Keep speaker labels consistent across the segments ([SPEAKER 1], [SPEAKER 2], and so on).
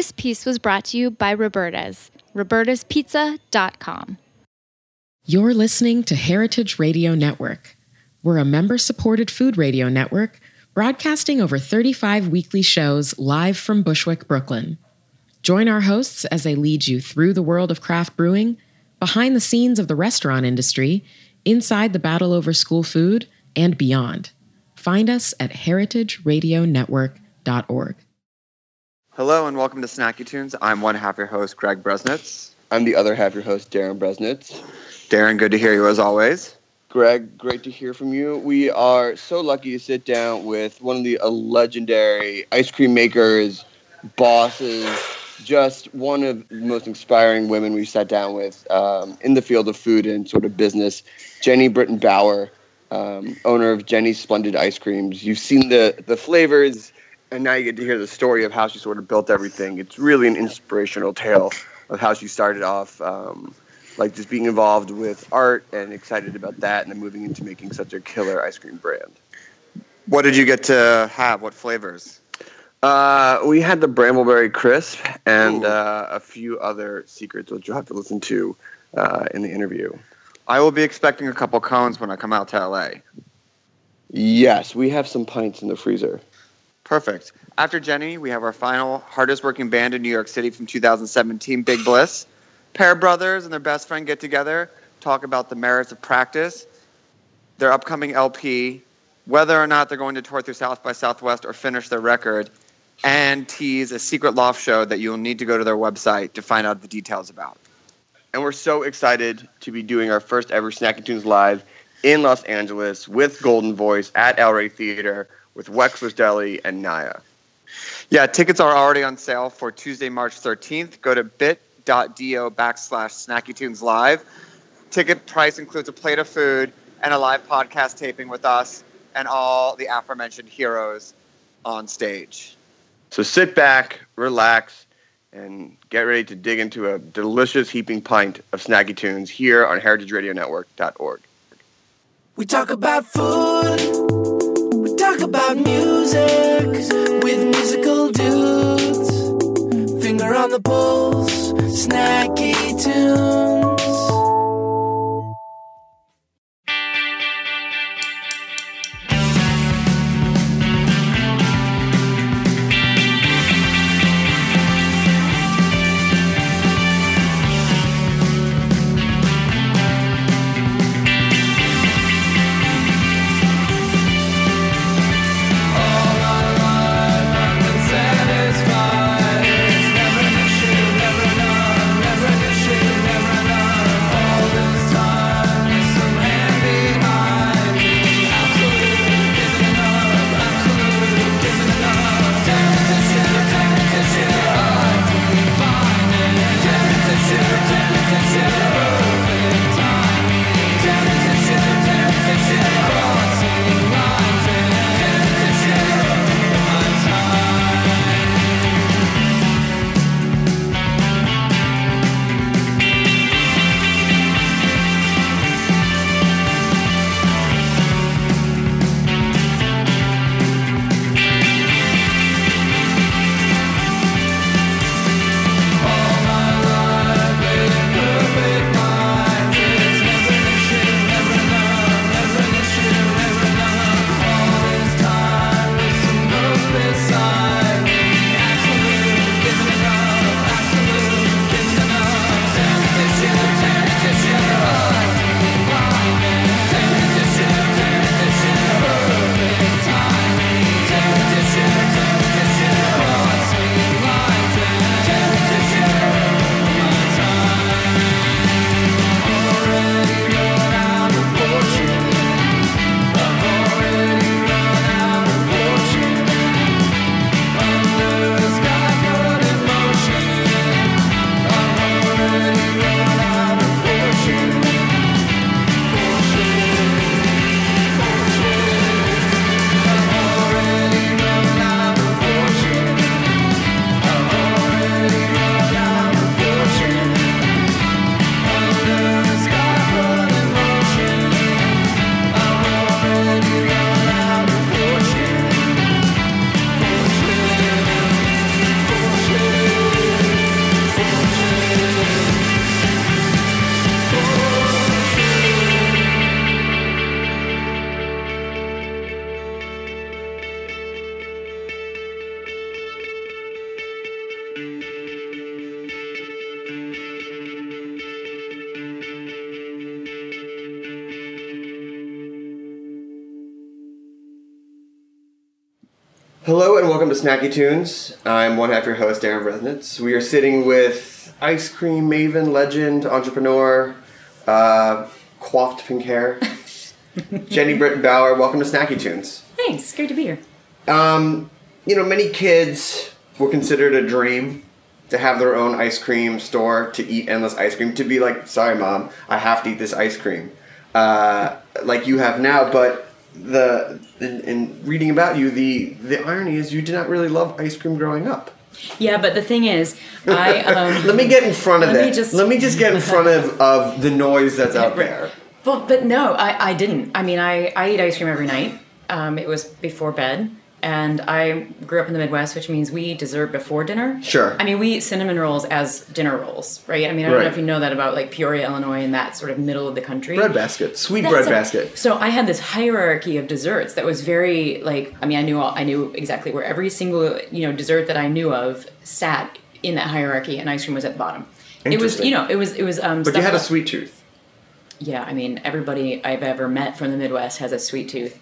[SPEAKER 1] This piece was brought to you by Roberta's, robertaspizza.com.
[SPEAKER 2] You're listening to Heritage Radio Network. We're a member supported food radio network broadcasting over 35 weekly shows live from Bushwick, Brooklyn. Join our hosts as they lead you through the world of craft brewing, behind the scenes of the restaurant industry, inside the battle over school food, and beyond. Find us at heritageradionetwork.org.
[SPEAKER 3] Hello and welcome to Snacky Tunes. I'm one half your host, Greg Bresnitz.
[SPEAKER 4] I'm the other half your host, Darin Bresnitz.
[SPEAKER 3] Darin, good to hear you as always.
[SPEAKER 4] Greg, great to hear from you. We are so lucky to sit down with one of the legendary ice cream makers, bosses, just one of the most inspiring women we've sat down with um, in the field of food and sort of business, Jeni Britton Bauer, um, owner of Jeni's Splendid Ice Creams. You've seen the the flavors, and now you get to hear the story of how she sort of built everything. It's really an inspirational tale of how she started off. Um, like just being involved with art and excited about that, and then moving into making such a killer ice cream brand.
[SPEAKER 3] What did you get to have? What flavors?
[SPEAKER 4] Uh, we had the Brambleberry Crisp and uh, a few other secrets, which you'll have to listen to uh, in the interview.
[SPEAKER 3] I will be expecting a couple cones when I come out to LA.
[SPEAKER 4] Yes, we have some pints in the freezer.
[SPEAKER 3] Perfect. After Jeni, we have our final hardest working band in New York City from 2017, Big Bliss. Pair brothers and their best friend get together, talk about the merits of practice, their upcoming LP, whether or not they're going to tour through South by Southwest or finish their record, and tease a secret loft show that you'll need to go to their website to find out the details about.
[SPEAKER 4] And we're so excited to be doing our first ever Snacky Tunes live in Los Angeles with Golden Voice at El Rey Theater with Wexler's Deli and Naya.
[SPEAKER 3] Yeah, tickets are already on sale for Tuesday, March 13th. Go to bit.do backslash Snacky Tunes Live. Ticket price includes a plate of food and a live podcast taping with us and all the aforementioned heroes on stage.
[SPEAKER 4] So sit back, relax, and get ready to dig into a delicious heaping pint of Snacky Tunes here on heritageradionetwork.org.
[SPEAKER 5] We talk about food, about music with musical dudes. Finger on the pulse, snacky tunes.
[SPEAKER 4] Welcome to Snacky Tunes. I'm one half your host, Aaron Bresnitz. We are sitting with ice cream maven, legend, entrepreneur, uh, coiffed pink hair, Jeni Britton Bauer. Welcome to Snacky Tunes.
[SPEAKER 6] Thanks. Great to be here.
[SPEAKER 4] Um, you know, many kids were considered a dream to have their own ice cream store, to eat endless ice cream, to be like, sorry, mom, I have to eat this ice cream, uh, like you have now. But the in, in reading about you, the the irony is you did not really love ice cream growing up.
[SPEAKER 6] Yeah, but the thing is, I um,
[SPEAKER 4] Let me get in front of
[SPEAKER 6] Let me
[SPEAKER 4] it.
[SPEAKER 6] just-
[SPEAKER 4] Let me just get in front of, of the noise that's out there.
[SPEAKER 6] Well, but no, I, I didn't. I mean, I, I eat ice cream every night. Um, it was before bed. And I grew up in the Midwest, which means we eat dessert before dinner.
[SPEAKER 4] Sure.
[SPEAKER 6] I mean, we eat cinnamon rolls as dinner rolls, right? I mean, I don't
[SPEAKER 4] Right.
[SPEAKER 6] know if you know that about like Peoria, Illinois, and that sort of middle of the country.
[SPEAKER 4] Bread basket, sweet
[SPEAKER 6] That's
[SPEAKER 4] bread
[SPEAKER 6] a-
[SPEAKER 4] basket.
[SPEAKER 6] So I had this hierarchy of desserts that was very like I mean I knew all, I knew exactly where every single you know dessert that I knew of sat in that hierarchy, and ice cream was at the bottom. It was you know it was it was um.
[SPEAKER 4] But you had a sweet tooth.
[SPEAKER 6] yeah, I mean, everybody I've ever met from the Midwest has a sweet tooth.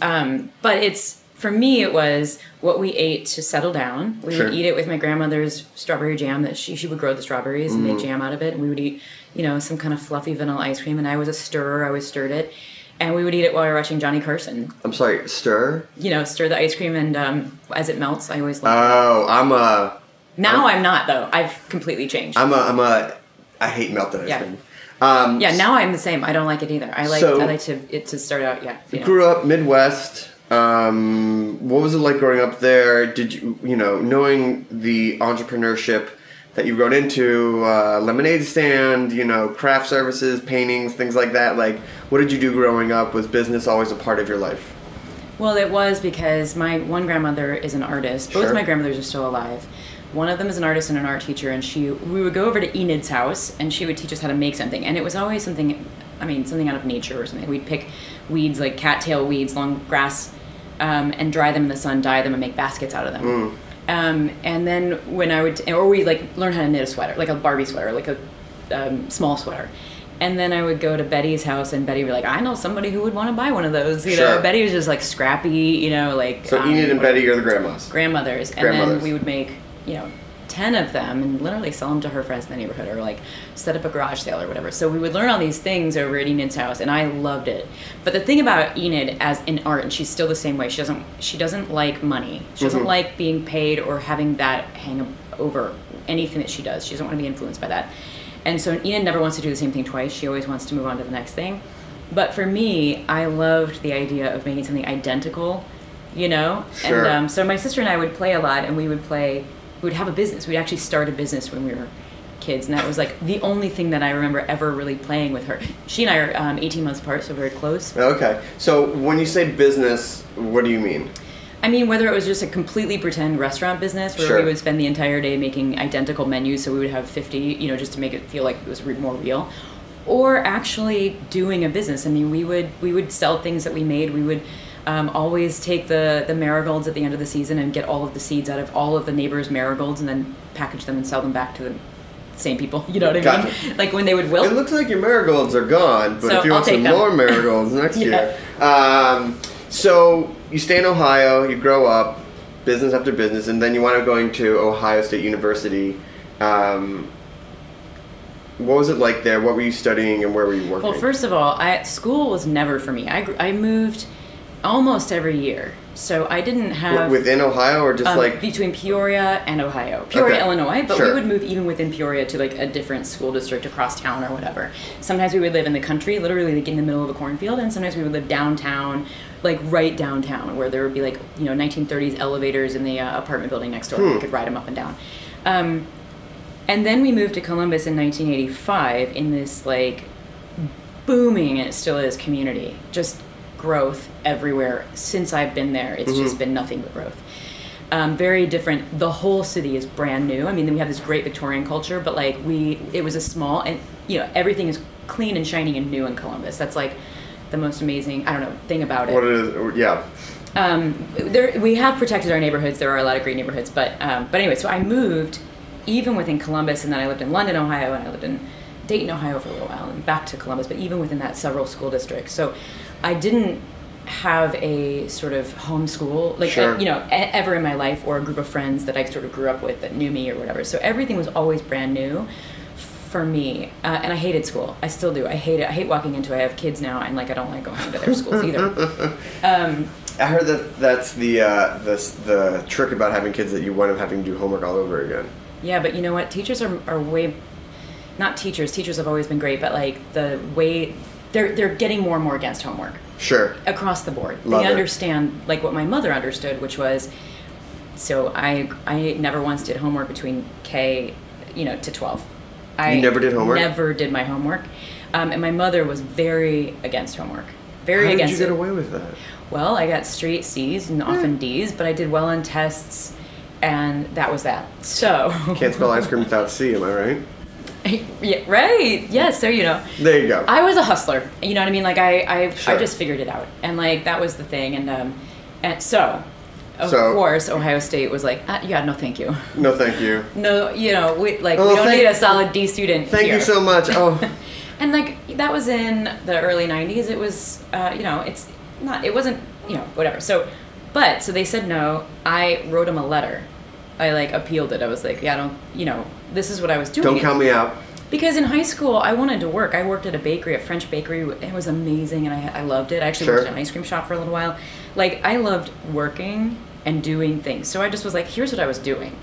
[SPEAKER 6] Um, but it's, for me, it was what we ate to settle down. We
[SPEAKER 4] Sure.
[SPEAKER 6] would eat it with my grandmother's strawberry jam that she, she would grow the strawberries and
[SPEAKER 4] Mm.
[SPEAKER 6] make jam out of it. And we would eat, you know, some kind of fluffy vanilla ice cream. And I was a stirrer, I always stirred it. And we would eat it while we were watching Johnny Carson.
[SPEAKER 4] I'm sorry, stir.
[SPEAKER 6] You know, stir the ice cream and um, as it melts, I always love
[SPEAKER 4] Oh, I'm a,
[SPEAKER 6] it. Now I'm not, though. I've completely changed.
[SPEAKER 4] I'm a, I'm a. I hate melted ice
[SPEAKER 6] Yeah.
[SPEAKER 4] cream. Um,
[SPEAKER 6] yeah, now I'm the same. I don't like it either. I like
[SPEAKER 4] So-
[SPEAKER 6] I like to it to start out. Yeah, you know.
[SPEAKER 4] grew up Midwest. Um, what was it like growing up there? Did you, you know, knowing the entrepreneurship that you wrote into, uh, lemonade stand, you know, craft services, paintings, things like that? Like, what did you do growing up? Was business always a part of your life?
[SPEAKER 6] Well, it was because my one grandmother is an artist. Both
[SPEAKER 4] Sure.
[SPEAKER 6] my grandmothers are still alive. One of them is an artist and an art teacher, and she we would go over to Enid's house, and she would teach us how to make something. And it was always something, I mean, something out of nature or something. We'd pick weeds like cattail weeds, long grass, um, and dry them in the sun, dye them, and make baskets out of them. Um, and then when I would, or we like learn how to knit a sweater, like a Barbie sweater, like a um, small sweater. And then I would go to Betty's house, and Betty would be like, "I know somebody who would want to buy one of those." You
[SPEAKER 4] Sure.
[SPEAKER 6] know, Betty was just like scrappy, you know, like
[SPEAKER 4] So
[SPEAKER 6] um,
[SPEAKER 4] Enid and Betty are the grandmas.
[SPEAKER 6] grandmothers, and then we would make you know ten of them and literally sell them to her friends in the neighborhood, or like set up a garage sale or whatever. So we would learn all these things over at Enid's house, and I loved it. But the thing about Enid as in art, and she's still the same way. She doesn't she doesn't like money. She doesn't
[SPEAKER 4] Mm-hmm.
[SPEAKER 6] like being paid or having that hang over anything that she does. She doesn't want to be influenced by that. And so Enid never wants to do the same thing twice. She always wants to move on to the next thing. But for me, I loved the idea of making something identical, you know?
[SPEAKER 4] Sure.
[SPEAKER 6] And um, so my sister and I would play a lot, and we would play, we would have a business. We'd actually start a business when we were kids, and that was like the only thing that I remember ever really playing with her. She and I are um, 18 months apart, so very close.
[SPEAKER 4] Okay. So when you say business, what do you mean?
[SPEAKER 6] I mean, whether it was just a completely pretend restaurant business where
[SPEAKER 4] Sure.
[SPEAKER 6] we would spend the entire day making identical menus, so we would have 50, you know, just to make it feel like it was re- more real, or actually doing a business. I mean, we would we would sell things that we made. We would um, always take the the marigolds at the end of the season and get all of the seeds out of all of the neighbors' marigolds, and then package them and sell them back to the same people. You know what I
[SPEAKER 4] Gotcha.
[SPEAKER 6] mean? Like when they would wilt.
[SPEAKER 4] It looks like your marigolds are gone, but
[SPEAKER 6] So
[SPEAKER 4] if you want some
[SPEAKER 6] them.
[SPEAKER 4] more marigolds next
[SPEAKER 6] Yeah.
[SPEAKER 4] year. Um, so you stay in Ohio, you grow up, business after business, and then you wind up going to Ohio State University. Um, what was it like there? What were you studying and where were you working?
[SPEAKER 6] Well, first of all, I, school was never for me. I, I moved almost every year, so I didn't have
[SPEAKER 4] within Ohio or just
[SPEAKER 6] um,
[SPEAKER 4] like
[SPEAKER 6] between Peoria and Ohio, Peoria,
[SPEAKER 4] Okay.
[SPEAKER 6] Illinois. But
[SPEAKER 4] Sure.
[SPEAKER 6] we would move even within Peoria to like a different school district across town or whatever. Sometimes we would live in the country, literally like in the middle of a cornfield, and sometimes we would live downtown, like right downtown, where there would be like you know 1930s elevators in the uh, apartment building next door.
[SPEAKER 4] Hmm.
[SPEAKER 6] We could ride them up and down. Um, and then we moved to Columbus in 1985 in this like booming, and it still is, community. Just growth everywhere. Since I've been there, it's just been nothing but growth. Um, very different. The whole city is brand new. I mean, we have this great Victorian culture, but like we, it was a small, and you know, everything is clean and shiny and new in Columbus. That's like the most amazing. I don't know thing about it
[SPEAKER 4] what it is? Yeah.
[SPEAKER 6] um, there we have protected our neighborhoods. There are a lot of great neighborhoods, but um, but anyway, so I moved even within Columbus, and then I lived in London, Ohio, and I lived in Dayton, Ohio for a little while, and back to Columbus. But even within that, several school districts. So I didn't have a sort of homeschool, like
[SPEAKER 4] Sure.
[SPEAKER 6] you know, e- ever in my life, or a group of friends that I sort of grew up with that knew me or whatever. So everything was always brand new for me, uh, and I hated school. I still do. I hate it. I hate walking into. I have kids now, and like I don't like going into their schools either. Um,
[SPEAKER 4] I heard that that's the uh, the the trick about having kids that you wind up having to do homework all over again.
[SPEAKER 6] Yeah, but you know what? Teachers are, are way, not teachers. Teachers have always been great, but like the way they're they're getting more and more against homework
[SPEAKER 4] Sure.
[SPEAKER 6] across the board.
[SPEAKER 4] Love
[SPEAKER 6] they
[SPEAKER 4] it.
[SPEAKER 6] understand like what my mother understood, which was, so I I never once did homework between K, you know, to twelve. I
[SPEAKER 4] You never did homework?
[SPEAKER 6] Never did my homework, um, and my mother was very against homework. Very against.
[SPEAKER 4] How did you get
[SPEAKER 6] it.
[SPEAKER 4] away with that?
[SPEAKER 6] Well, I got straight C's and often D's, but I did well on tests, and that was that. So,
[SPEAKER 4] Can't spell ice cream without C, am I right?
[SPEAKER 6] yeah, right? Yes. there you know,
[SPEAKER 4] There you go.
[SPEAKER 6] I was a hustler. You know what I mean? Like I, I,
[SPEAKER 4] Sure.
[SPEAKER 6] I just figured it out, and like that was the thing. And um, and so, of
[SPEAKER 4] So-
[SPEAKER 6] course, Ohio State was like, uh, yeah, no, thank you.
[SPEAKER 4] no, thank you.
[SPEAKER 6] No, you know, we like
[SPEAKER 4] Oh,
[SPEAKER 6] we don't
[SPEAKER 4] thank-
[SPEAKER 6] need a solid D student.
[SPEAKER 4] Thank
[SPEAKER 6] here.
[SPEAKER 4] you so much. Oh,
[SPEAKER 6] And like that was in the early '90s. It was, uh, you know, it's not. It wasn't, you know, whatever. So, but so they said no. I wrote them a letter. I like appealed it. I was like, yeah, I don't, you know, this is what I was doing.
[SPEAKER 4] don't count me out.
[SPEAKER 6] Because in high school, I wanted to work. I worked at a bakery, a French bakery. It was amazing, and I, I loved it. I actually
[SPEAKER 4] Sure.
[SPEAKER 6] worked at an ice cream shop for a little while. Like, I loved working and doing things. So I just was like, here's what I was doing.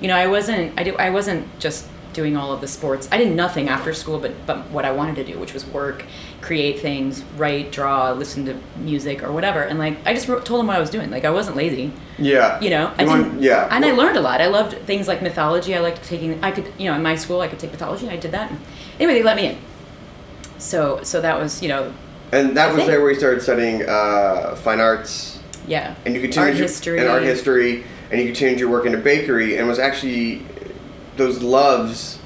[SPEAKER 6] You know, I wasn't. I do. I wasn't just doing all of the sports. I did nothing after school, but but what I wanted to do, which was work, create things, write, draw, listen to music or whatever. And like, I just wrote, told them what I was doing. Like, I wasn't lazy
[SPEAKER 4] Yeah.
[SPEAKER 6] you know i
[SPEAKER 4] You
[SPEAKER 6] didn't
[SPEAKER 4] yeah.
[SPEAKER 6] and i learned a lot i loved things like mythology i liked taking i could you know in my school i could take mythology i did that anyway they let me in so so that was you know
[SPEAKER 4] And that was
[SPEAKER 6] think-
[SPEAKER 4] there where you started studying uh, fine arts,
[SPEAKER 6] yeah
[SPEAKER 4] and you continued
[SPEAKER 6] art
[SPEAKER 4] your-
[SPEAKER 6] history
[SPEAKER 4] and art history, and you continued your work in a bakery, and was actually those loves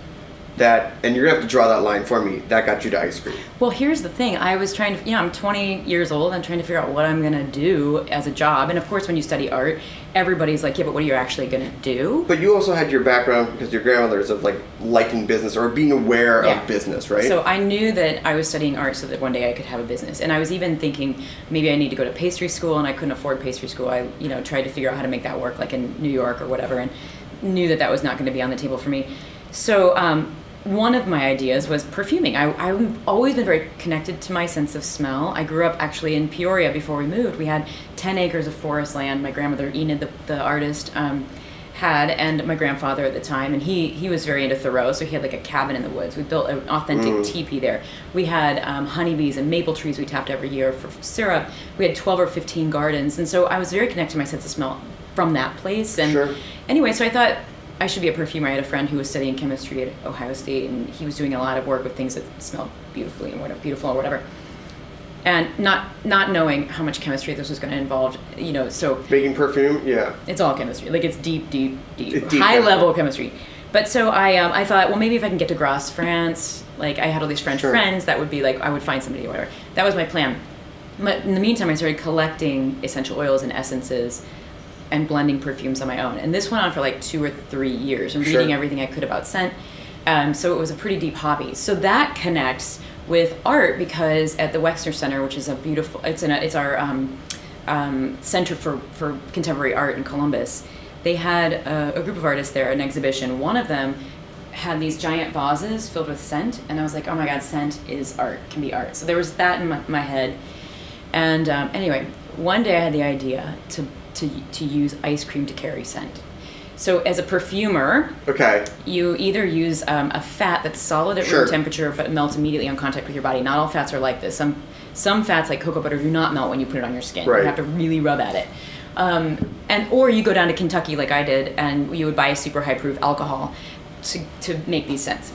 [SPEAKER 4] that, and you're gonna have to draw that line for me. That got you to ice cream.
[SPEAKER 6] well here's the thing i was trying to you know i'm 20 years old i'm trying to figure out what i'm to do as a job and of course when you study art everybody's like yeah but what are you actually to do
[SPEAKER 4] But you also had your background because your grandmother's of like liking business or being aware
[SPEAKER 6] Yeah.
[SPEAKER 4] of business, right?
[SPEAKER 6] So I knew that I was studying art so that one day I could have a business. And I was even thinking maybe I need to go to pastry school and I couldn't afford pastry school. I, you know, tried to figure out how to make that work like in New York or whatever and knew that that was not going to be on the table for me. So um, one of my ideas was perfuming. I, I've always been very connected to my sense of smell. I grew up actually in Peoria before we moved. We had 10 acres of forest land. My grandmother, Enid, the, the artist, um, had and my grandfather at the time and he he was very into thoreau so he had like a cabin in the woods we built an authentic teepee there we had um, honeybees and maple trees we tapped every year for syrup we had 12 or 15 gardens and so i was very connected to my sense of smell from that place and
[SPEAKER 4] Sure.
[SPEAKER 6] anyway so i thought i should be a perfumer i had a friend who was studying chemistry at ohio state and he was doing a lot of work with things that smelled beautifully and whatever beautiful or whatever and not not knowing how much chemistry this was going to involve you know so
[SPEAKER 4] Making perfume, yeah.
[SPEAKER 6] it's all chemistry. Like it's deep, deep, deep,
[SPEAKER 4] It's deep
[SPEAKER 6] high
[SPEAKER 4] chemistry.
[SPEAKER 6] level chemistry. But so I, um, I thought, well, maybe if I can get to Grasse, France, like I had all these French
[SPEAKER 4] Sure.
[SPEAKER 6] friends, that would be like I would find somebody or whatever. That was my plan. But in the meantime, I started collecting essential oils and essences and blending perfumes on my own. And this went on for like two or three years and
[SPEAKER 4] Sure.
[SPEAKER 6] reading everything I could about scent. Um, so it was a pretty deep hobby. So that connects with art because at the Wexner Center, which is a beautiful, it's in a, it's our um, um, center for, for contemporary art in Columbus. They had a, a group of artists there, an exhibition. One of them had these giant vases filled with scent, and I was like, oh my god, scent is art, can be art. So there was that in my, my head. And um, anyway, one day I had the idea to, to, to use ice cream to carry scent. So as a perfumer,
[SPEAKER 4] Okay.
[SPEAKER 6] you either use um, a fat that's solid at
[SPEAKER 4] Sure.
[SPEAKER 6] room temperature but melts immediately on contact with your body. Not all fats are like this. Some some fats like cocoa butter do not melt when you put it on your skin.
[SPEAKER 4] Right.
[SPEAKER 6] You have to really rub at it. Um, and or you go down to Kentucky like I did, and you would buy a super high proof alcohol to, to make these scents.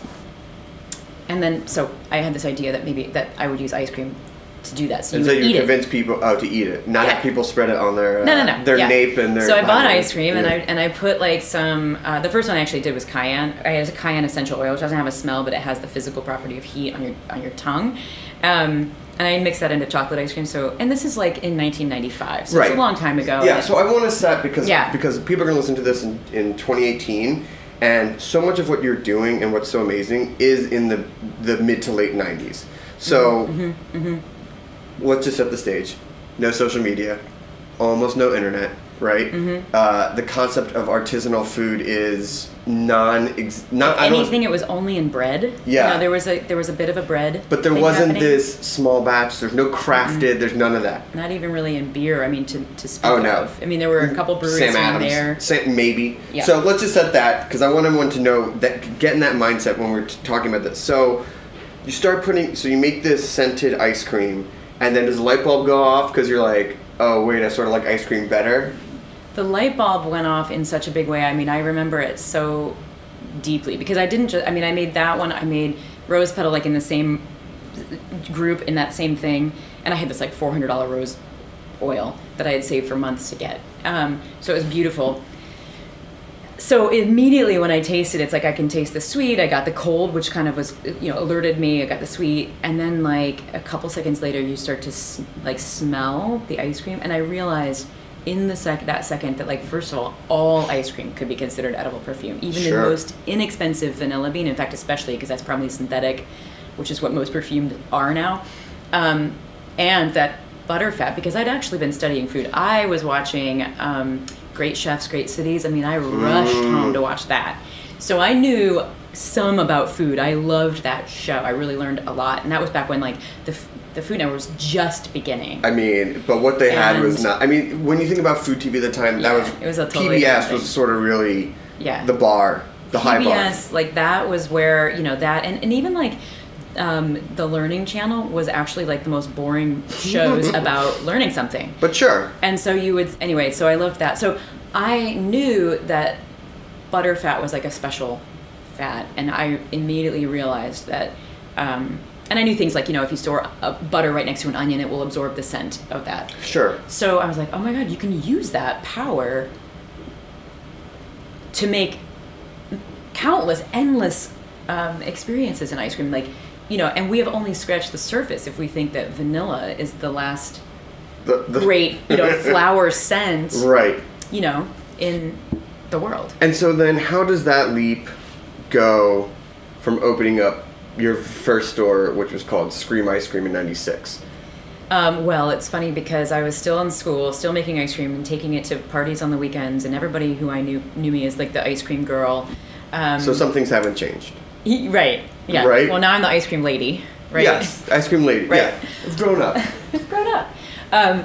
[SPEAKER 6] And then so I had this idea that maybe that I would use ice cream to do that. So you
[SPEAKER 4] so you
[SPEAKER 6] eat it.
[SPEAKER 4] convince people oh, to eat it, not
[SPEAKER 6] Yeah.
[SPEAKER 4] have people spread it on their uh,
[SPEAKER 6] No, no, no.
[SPEAKER 4] their
[SPEAKER 6] yeah.
[SPEAKER 4] nape and their.
[SPEAKER 6] So I bought ice cream and I and I put like some. Uh, the first one I actually did was cayenne. I had a cayenne essential oil, which doesn't have a smell, but it has the physical property of heat on your on your tongue. Um, and I mixed that into chocolate ice cream. So, and this is like in 1995, so it's
[SPEAKER 4] Right.
[SPEAKER 6] a long time ago.
[SPEAKER 4] Yeah, so I want to set because
[SPEAKER 6] Yeah.
[SPEAKER 4] because people are going to listen to this in, in 2018, and so much of what you're doing and what's so amazing is in the the mid to late 90s. So
[SPEAKER 6] Mm-hmm,
[SPEAKER 4] let's just set the stage. no social media, almost no internet, right?
[SPEAKER 6] Mm-hmm.
[SPEAKER 4] Uh, the concept of artisanal food is non not I don't-
[SPEAKER 6] Anything, it was only in bread.
[SPEAKER 4] Yeah.
[SPEAKER 6] You know, there was a there was a bit of a bread.
[SPEAKER 4] but there wasn't
[SPEAKER 6] happening.
[SPEAKER 4] this small batch. There's no crafted.
[SPEAKER 6] Mm-hmm.
[SPEAKER 4] There's none of that.
[SPEAKER 6] Not even really in beer. I mean, to to speak
[SPEAKER 4] Oh, no.
[SPEAKER 6] of. I mean, there were a couple breweries
[SPEAKER 4] Sam Adams,
[SPEAKER 6] there.
[SPEAKER 4] Sam, maybe.
[SPEAKER 6] Yeah.
[SPEAKER 4] So let's just set that because I want everyone to know that get in that mindset when we're t- talking about this. So you start putting, so you make this scented ice cream, and then does the light bulb go off because you're like, oh wait, I sort of like ice cream better.
[SPEAKER 6] The light bulb went off in such a big way. I mean, I remember it so deeply because I didn't just. I mean, I made that one. I made rose petal like in the same group in that same thing, and I had this like four hundred dollar rose oil that I had saved for months to get. Um, so it was beautiful. So immediately when I tasted, it, it's like I can taste the sweet. I got the cold, which kind of was, you know, alerted me. I got the sweet, and then like a couple seconds later, you start to like smell the ice cream, and I realized in the sec that second that like first of all, all ice cream could be considered edible perfume, even
[SPEAKER 4] Sure.
[SPEAKER 6] the most inexpensive vanilla bean. In fact, especially because that's probably synthetic, which is what most perfumes are now, um, and that butterfat because I'd actually been studying food. I was watching um, Great Chefs, Great Cities. I mean, I rushed mm. home to watch that. So I knew some about food. I loved that show. I really learned a lot, and that was back when like the the Food Network was just beginning.
[SPEAKER 4] I mean, but what they had was not. I mean, when you think about food TV at the time, that was
[SPEAKER 6] it was a totally
[SPEAKER 4] PBS was sort of really
[SPEAKER 6] Yeah.
[SPEAKER 4] the bar, the high bar.
[SPEAKER 6] PBS, like that was where you know that, and, and even like um, the Learning Channel was actually like the most boring shows about learning something.
[SPEAKER 4] But sure,
[SPEAKER 6] And so you would anyway. So I loved that. So I knew that butterfat was like a special fat, and I immediately realized that. Um, and I knew things like you know if you store a butter right next to an onion, it will absorb the scent of that.
[SPEAKER 4] sure.
[SPEAKER 6] So I was like, oh my god, you can use that power to make countless, endless um, experiences in ice cream. Like, you know, and we have only scratched the surface if we think that vanilla is the last
[SPEAKER 4] The, the,
[SPEAKER 6] great, you know, flower scent,
[SPEAKER 4] Right.
[SPEAKER 6] you know, in the world.
[SPEAKER 4] And so then, how does that leap go from opening up your first store, which was called Scream Ice Cream in '96?
[SPEAKER 6] Um, well, it's funny because I was still in school, still making ice cream and taking it to parties on the weekends, and everybody who I knew knew me as like the ice cream girl. Um,
[SPEAKER 4] So some things haven't changed.
[SPEAKER 6] He- right. Yeah.
[SPEAKER 4] Right?
[SPEAKER 6] Well, now I'm the ice cream lady. Right.
[SPEAKER 4] Yes, ice cream lady.
[SPEAKER 6] Right.
[SPEAKER 4] Yeah, it's grown up.
[SPEAKER 6] I've grown up. Um,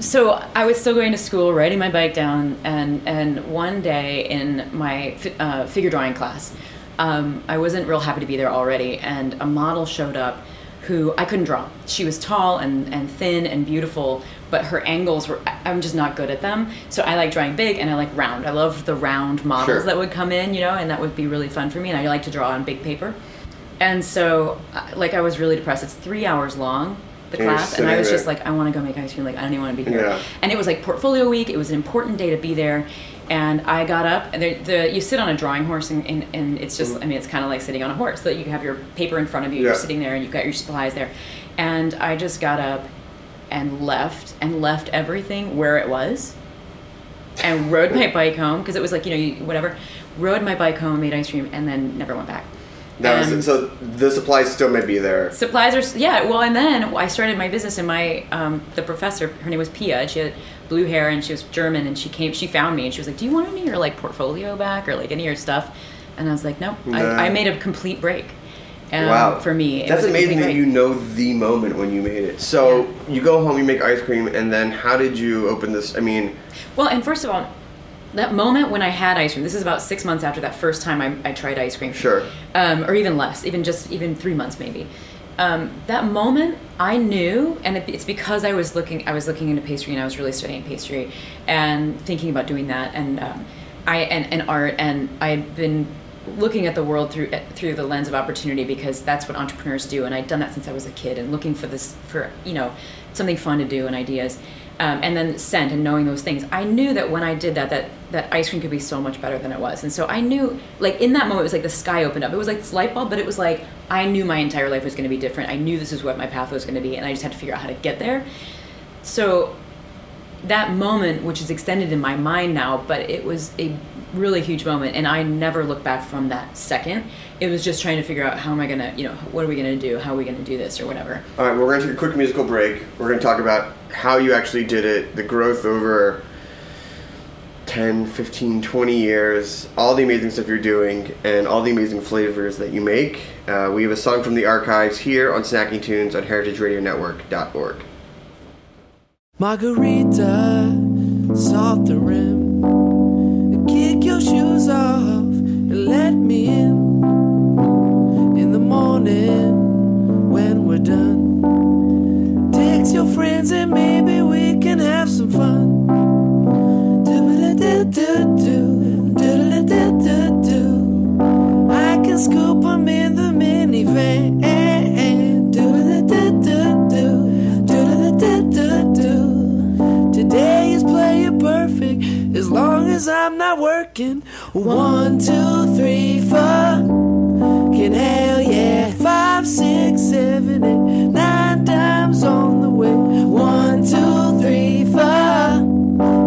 [SPEAKER 6] so I was still going to school, riding my bike down, and and one day in my uh, figure drawing class, um, I wasn't real happy to be there already, and a model showed up who I couldn't draw. She was tall and, and thin and beautiful, but her angles were I'm just not good at them. So I like drawing big and I like round. I loved the round models
[SPEAKER 4] Sure.
[SPEAKER 6] that would come in, you know, and that would be really fun for me. And I like to draw on big paper. And so, uh, like, I was really depressed. It's three hours long, the
[SPEAKER 4] And
[SPEAKER 6] class, and I was just like, I want to go make ice cream. Like, I don't even want to be here.
[SPEAKER 4] Yeah.
[SPEAKER 6] And it was like portfolio week. It was an important day to be there. And I got up, and the, the you sit on a drawing horse, and, and, and it's just, I mean, it's kind of like sitting on a horse. That you have your paper in front of you,
[SPEAKER 4] Yeah.
[SPEAKER 6] you're sitting there, and you've got your supplies there. And I just got up and left, and left everything where it was, and rode my bike home because it was like you know you, whatever. Rode my bike home, made ice cream, and then never went back.
[SPEAKER 4] That was so. The supplies still may be there.
[SPEAKER 6] supplies are yeah well and then i started my business and my um, the professor her name was pia and she had blue hair and she was german and she came she found me and she was like do you want any of your like portfolio back or like any of your stuff and i was like "Nope,
[SPEAKER 4] Nah.
[SPEAKER 6] I, I made a complete break um,
[SPEAKER 4] wow.
[SPEAKER 6] for me
[SPEAKER 4] That's amazing that you know the moment when you made it. So you go home, you make ice cream, and then how did you open this? I mean,
[SPEAKER 6] Well, and first of all, that moment when I had ice cream, this is about six months after that first time I, I tried ice cream.
[SPEAKER 4] Sure.
[SPEAKER 6] Um, or even less, even just even three months maybe. Um, that moment, I knew, and it, it's because I was looking, I was looking into pastry, and I was really studying pastry, and thinking about doing that, and um, I and, and art, and I had been looking at the world through through the lens of opportunity because that's what entrepreneurs do, and I'd done that since I was a kid, and looking for this for you know something fun to do and ideas. Um, and then scent and knowing those things, I knew that when I did that, that that ice cream could be so much better than it was. And so I knew, like in that moment, it was like the sky opened up. It was like this light bulb, but it was like I knew my entire life was going to be different. I knew this is what my path was going to be, and I just had to figure out how to get there. So that moment, which is extended in my mind now, but it was a really huge moment, and I never looked back from that second. It was just trying to figure out how am I gonna, you know, what are we gonna do? How are we gonna do this or whatever.
[SPEAKER 4] all right, we're going to take a quick musical break. We're going to talk about how you actually did it, the growth over 10, 15, 20 years, all the amazing stuff you're doing, and all the amazing flavors that you make. Uh, we have a song from the archives here on Snacky Tunes on heritageradionetwork.org.
[SPEAKER 5] Margarita, salt the rim. Kick your shoes off and let me in. Morning, when we're done, text your friends and maybe we can have some fun. I can scoop 'em in the minivan. Today is play it perfect as long as I'm not working. One, two, three, four. Can hell yeah. Five, six, seven, eight, nine times on the way. One, two, three, four.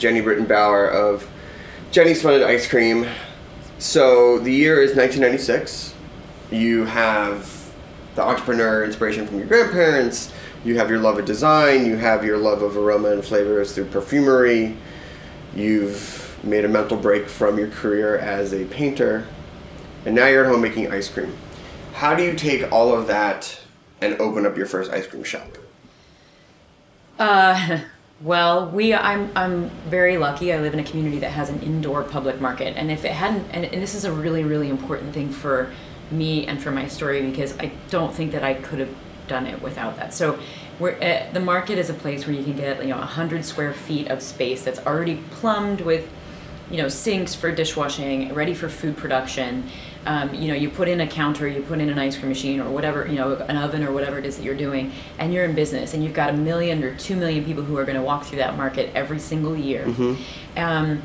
[SPEAKER 4] Jeni Britton Bauer of Jeni's Splendid Ice Cream. So the year is 1996. You have the entrepreneur inspiration from your grandparents. You have your love of design. You have your love of aroma and flavors through perfumery. You've made a mental break from your career as a painter. And now you're at home making ice cream. How do you take all of that and open up your first ice cream shop?
[SPEAKER 6] Uh, well, we I'm I'm very lucky. I live in a community that has an indoor public market, and if it hadn't, and, and this is a really really important thing for me and for my story because I don't think that I could have done it without that. So, we're uh, the market is a place where you can get you know hundred square feet of space that's already plumbed with you know sinks for dishwashing, ready for food production. Um, you know, you put in a counter, you put in an ice cream machine or whatever, you know, an oven or whatever it is that you're doing, and you're in business, and you've got a million or two million people who are going to walk through that market every single year, um,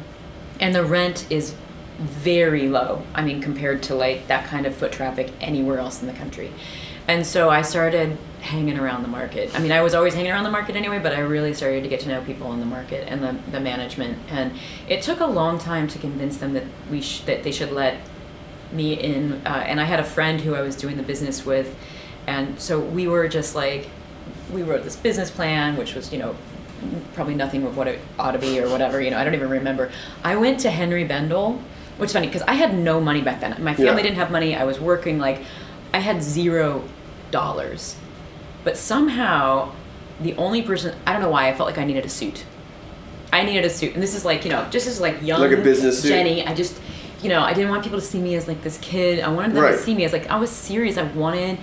[SPEAKER 6] and the rent is very low. I mean, compared to like that kind of foot traffic anywhere else in the country. And so I started hanging around the market. I mean, I was always hanging around the market anyway, but I really started to get to know people in the market and the, the management. And it took a long time to convince them that we sh- that they should let me in. Uh, and I had a friend who I was doing the business with, and so we were just like, we wrote this business plan, which was you know probably nothing of what it ought to be or whatever. You know, I don't even remember. I went to Henri Bendel, which is funny because I had no money back then. My family
[SPEAKER 4] Yeah.
[SPEAKER 6] didn't have money. I was working like I had zero dollars, but somehow the only person I don't know why I felt like I needed a suit. I needed a suit, and this is like you know just as like young
[SPEAKER 4] Like a business suit?
[SPEAKER 6] Jeni. I just you know I didn't want people to see me as like this kid. I wanted them
[SPEAKER 4] Right.
[SPEAKER 6] to see me as like I was serious. I wanted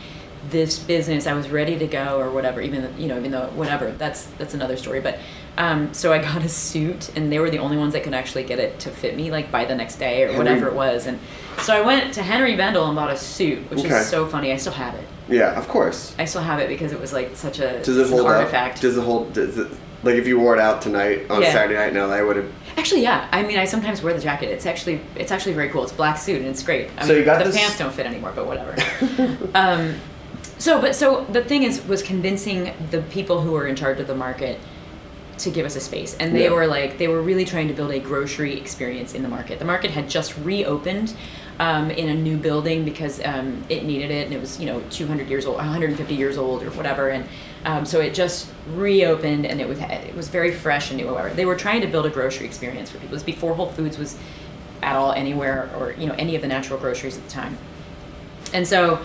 [SPEAKER 6] this business. I was ready to go or whatever. Even you know even though whatever that's that's another story. But um, so I got a suit, and they were the only ones that could actually get it to fit me like by the next day or
[SPEAKER 4] Henry-
[SPEAKER 6] whatever it was. And so I went to Henri Bendel and bought a suit, which
[SPEAKER 4] Okay.
[SPEAKER 6] is so funny. I still have it.
[SPEAKER 4] Yeah, of course.
[SPEAKER 6] I still have it because it was like such a
[SPEAKER 4] Does it hold
[SPEAKER 6] artifact.
[SPEAKER 4] up? Does it hold? Does it, like if you wore it out tonight on
[SPEAKER 6] Yeah.
[SPEAKER 4] Saturday night in LA, would it?
[SPEAKER 6] Actually, yeah. I mean, I sometimes wear the jacket. It's actually it's actually very cool. It's a black suit and it's great. I
[SPEAKER 4] So
[SPEAKER 6] mean,
[SPEAKER 4] you got
[SPEAKER 6] the
[SPEAKER 4] this-
[SPEAKER 6] pants don't fit anymore, but whatever. um, so, but so the thing is, was convincing the people who were in charge of the market to give us a space, and they
[SPEAKER 4] Yeah.
[SPEAKER 6] were like, they were really trying to build a grocery experience in the market. The market had just reopened. Um, in a new building because um, it needed it, and it was you know 200 years old, 150 years old, or whatever, and um, so it just reopened, and it was it was very fresh and new. Whatever they were trying to build a grocery experience for people. It was before Whole Foods was at all anywhere, or you know any of the natural groceries at the time. And so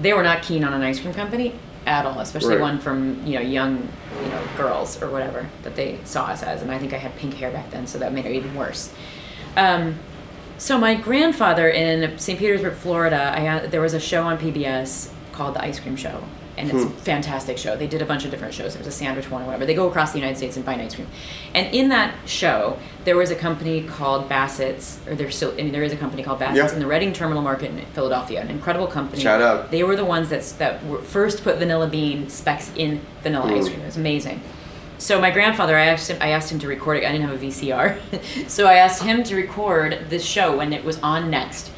[SPEAKER 6] they were not keen on an ice cream company at all, especially
[SPEAKER 4] Right.
[SPEAKER 6] one from you know young you know girls or whatever that they saw us as. And I think I had pink hair back then, so that made it even worse. Um, so my grandfather in St. Petersburg, Florida, I had, there was a show on PBS called The Ice Cream Show, and it's a fantastic show. They did a bunch of different shows. There was a sandwich one or whatever. They go across the United States and find ice cream. And in that show, there was a company called Bassett's, or there's still, I mean, there is a company called Bassett's
[SPEAKER 4] Yeah.
[SPEAKER 6] in the Reading Terminal Market in Philadelphia, an incredible company.
[SPEAKER 4] Shout out.
[SPEAKER 6] They were the ones that that were first put vanilla bean specs in vanilla ice
[SPEAKER 4] Mm.
[SPEAKER 6] cream. It was amazing. So my grandfather, I asked him, I asked him to record it. I didn't have a VCR, so I asked him to record this show when it was on next,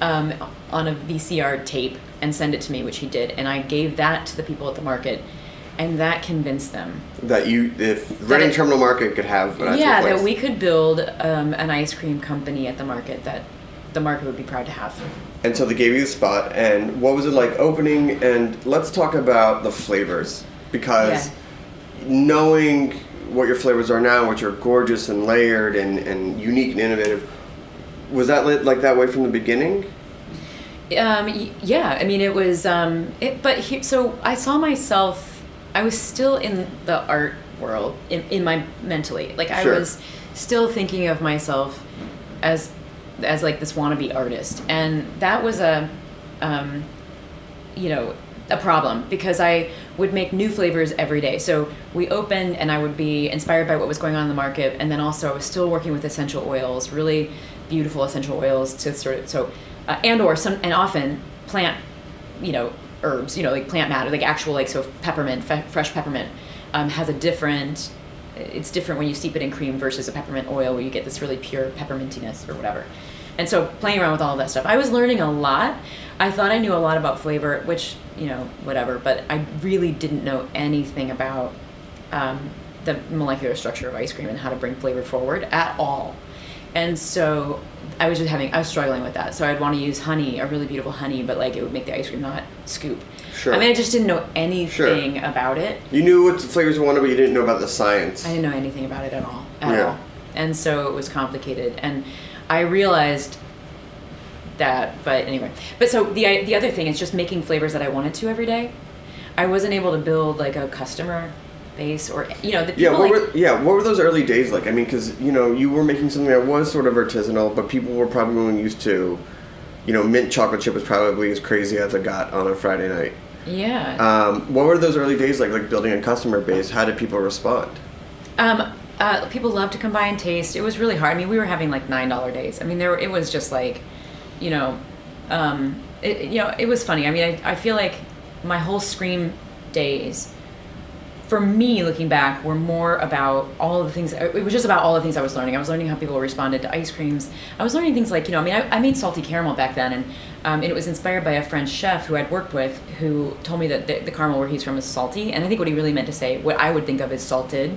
[SPEAKER 6] um, on a VCR tape and send it to me, which he did. And I gave that to the people at the market, and that convinced them.
[SPEAKER 4] That you, if Reading
[SPEAKER 6] it-
[SPEAKER 4] Terminal Market could have
[SPEAKER 6] yeah, that we could build um, an ice cream company at the market that the market would be proud to have.
[SPEAKER 4] And so they gave you the spot. And what was it like opening? And let's talk about the flavors because
[SPEAKER 6] Yeah.
[SPEAKER 4] knowing what your flavors are now, which are gorgeous and layered and, and unique and innovative, was that lit like that way from the beginning?
[SPEAKER 6] Um, yeah, I mean, it was, um, it, but he, so I saw myself, I was still in the art world in, in my mentally. Like I
[SPEAKER 4] Sure.
[SPEAKER 6] was still thinking of myself as, as like this wannabe artist. And that was a, um, you know, a problem because I would make new flavors every day. So we opened and I would be inspired by what was going on in the market. And then also I was still working with essential oils, really beautiful essential oils to sort of, so, uh, and or some, and often plant, you know, herbs, you know, like plant matter, like actual, like, so peppermint, fresh peppermint um, has a different, it's different when you steep it in cream versus a peppermint oil where you get this really pure peppermintiness or whatever. And so playing around with all of that stuff, I was learning a lot. I thought I knew a lot about flavor, which you know, whatever. But I really didn't know anything about um, the molecular structure of ice cream and how to bring flavor forward at all. And so I was just having, I was struggling with that. So I'd want to use honey, a really beautiful honey, but like it would make the ice cream not scoop.
[SPEAKER 4] Sure.
[SPEAKER 6] I mean, I just didn't know anything about it.
[SPEAKER 4] You knew what the flavors you wanted, but you didn't know about the science.
[SPEAKER 6] I didn't know anything about it at all. At
[SPEAKER 4] Yeah.
[SPEAKER 6] all. And so it was complicated. And I realized that, but anyway. But so the the other thing is just making flavors that I wanted to every day. I wasn't able to build like a customer base or you know the people
[SPEAKER 4] Yeah, what
[SPEAKER 6] like,
[SPEAKER 4] were yeah, what were those early days like? I mean, because you know you were making something that was sort of artisanal, but people were probably used to, you know, mint chocolate chip was probably as crazy as it got on a Friday night.
[SPEAKER 6] yeah.
[SPEAKER 4] Um, what were those early days like? Like building a customer base. How did people respond?
[SPEAKER 6] Um, uh, people love to come by and taste. It was really hard. I mean, we were having like nine dollar days. I mean, there were, it was just like, you know, um, it, you know, it was funny. I mean, I, I feel like my whole Scream days, for me, looking back, were more about all of the things. It was just about all the things I was learning. I was learning how people responded to ice creams. I was learning things like, you know, I mean, I, I made salty caramel back then, and um, and it was inspired by a French chef who I'd worked with, who told me that the, the caramel where he's from is salty, and I think what he really meant to say, what I would think of as salted.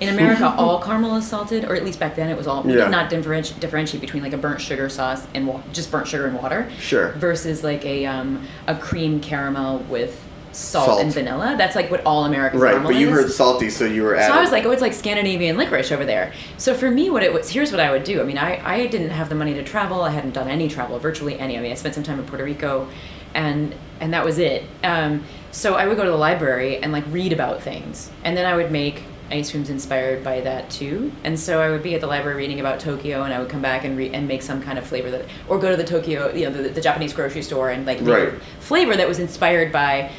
[SPEAKER 6] In America, all caramel is salted, or at least back then it was all. We
[SPEAKER 4] Yeah.
[SPEAKER 6] did not differentiate, differentiate between like a burnt sugar sauce and wa- just burnt sugar and water.
[SPEAKER 4] Sure.
[SPEAKER 6] Versus like a um, a cream caramel with salt,
[SPEAKER 4] Salt.
[SPEAKER 6] and vanilla. That's like what all American
[SPEAKER 4] Right, but you
[SPEAKER 6] is.
[SPEAKER 4] heard salty, so you were
[SPEAKER 6] So. I was like, oh, it's like Scandinavian licorice over there. So for me, what it was, here's what I would do. I mean, I, I didn't have the money to travel. I hadn't done any travel, virtually any. I mean, I spent some time in Puerto Rico, and and that was it. Um, so I would go to the library and like read about things, and then I would make ice creams inspired by that too. And so I would be at the library reading about Tokyo, and I would come back and re- and make some kind of flavor that, or go to the Tokyo, you know, the, the Japanese grocery store and like
[SPEAKER 4] Right.
[SPEAKER 6] flavor that was inspired by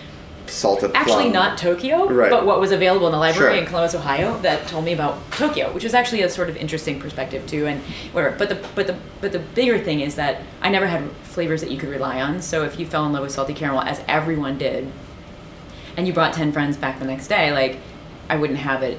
[SPEAKER 4] salted
[SPEAKER 6] actually
[SPEAKER 4] plum.
[SPEAKER 6] not Tokyo,
[SPEAKER 4] Right.
[SPEAKER 6] but what was available in the library
[SPEAKER 4] Sure.
[SPEAKER 6] in Columbus, Ohio, that told me about Tokyo, which was actually a sort of interesting perspective too, and whatever. But the but the but the bigger thing is that I never had flavors that you could rely on. So if you fell in love with salty caramel, as everyone did, and you brought ten friends back the next day, like I wouldn't have it.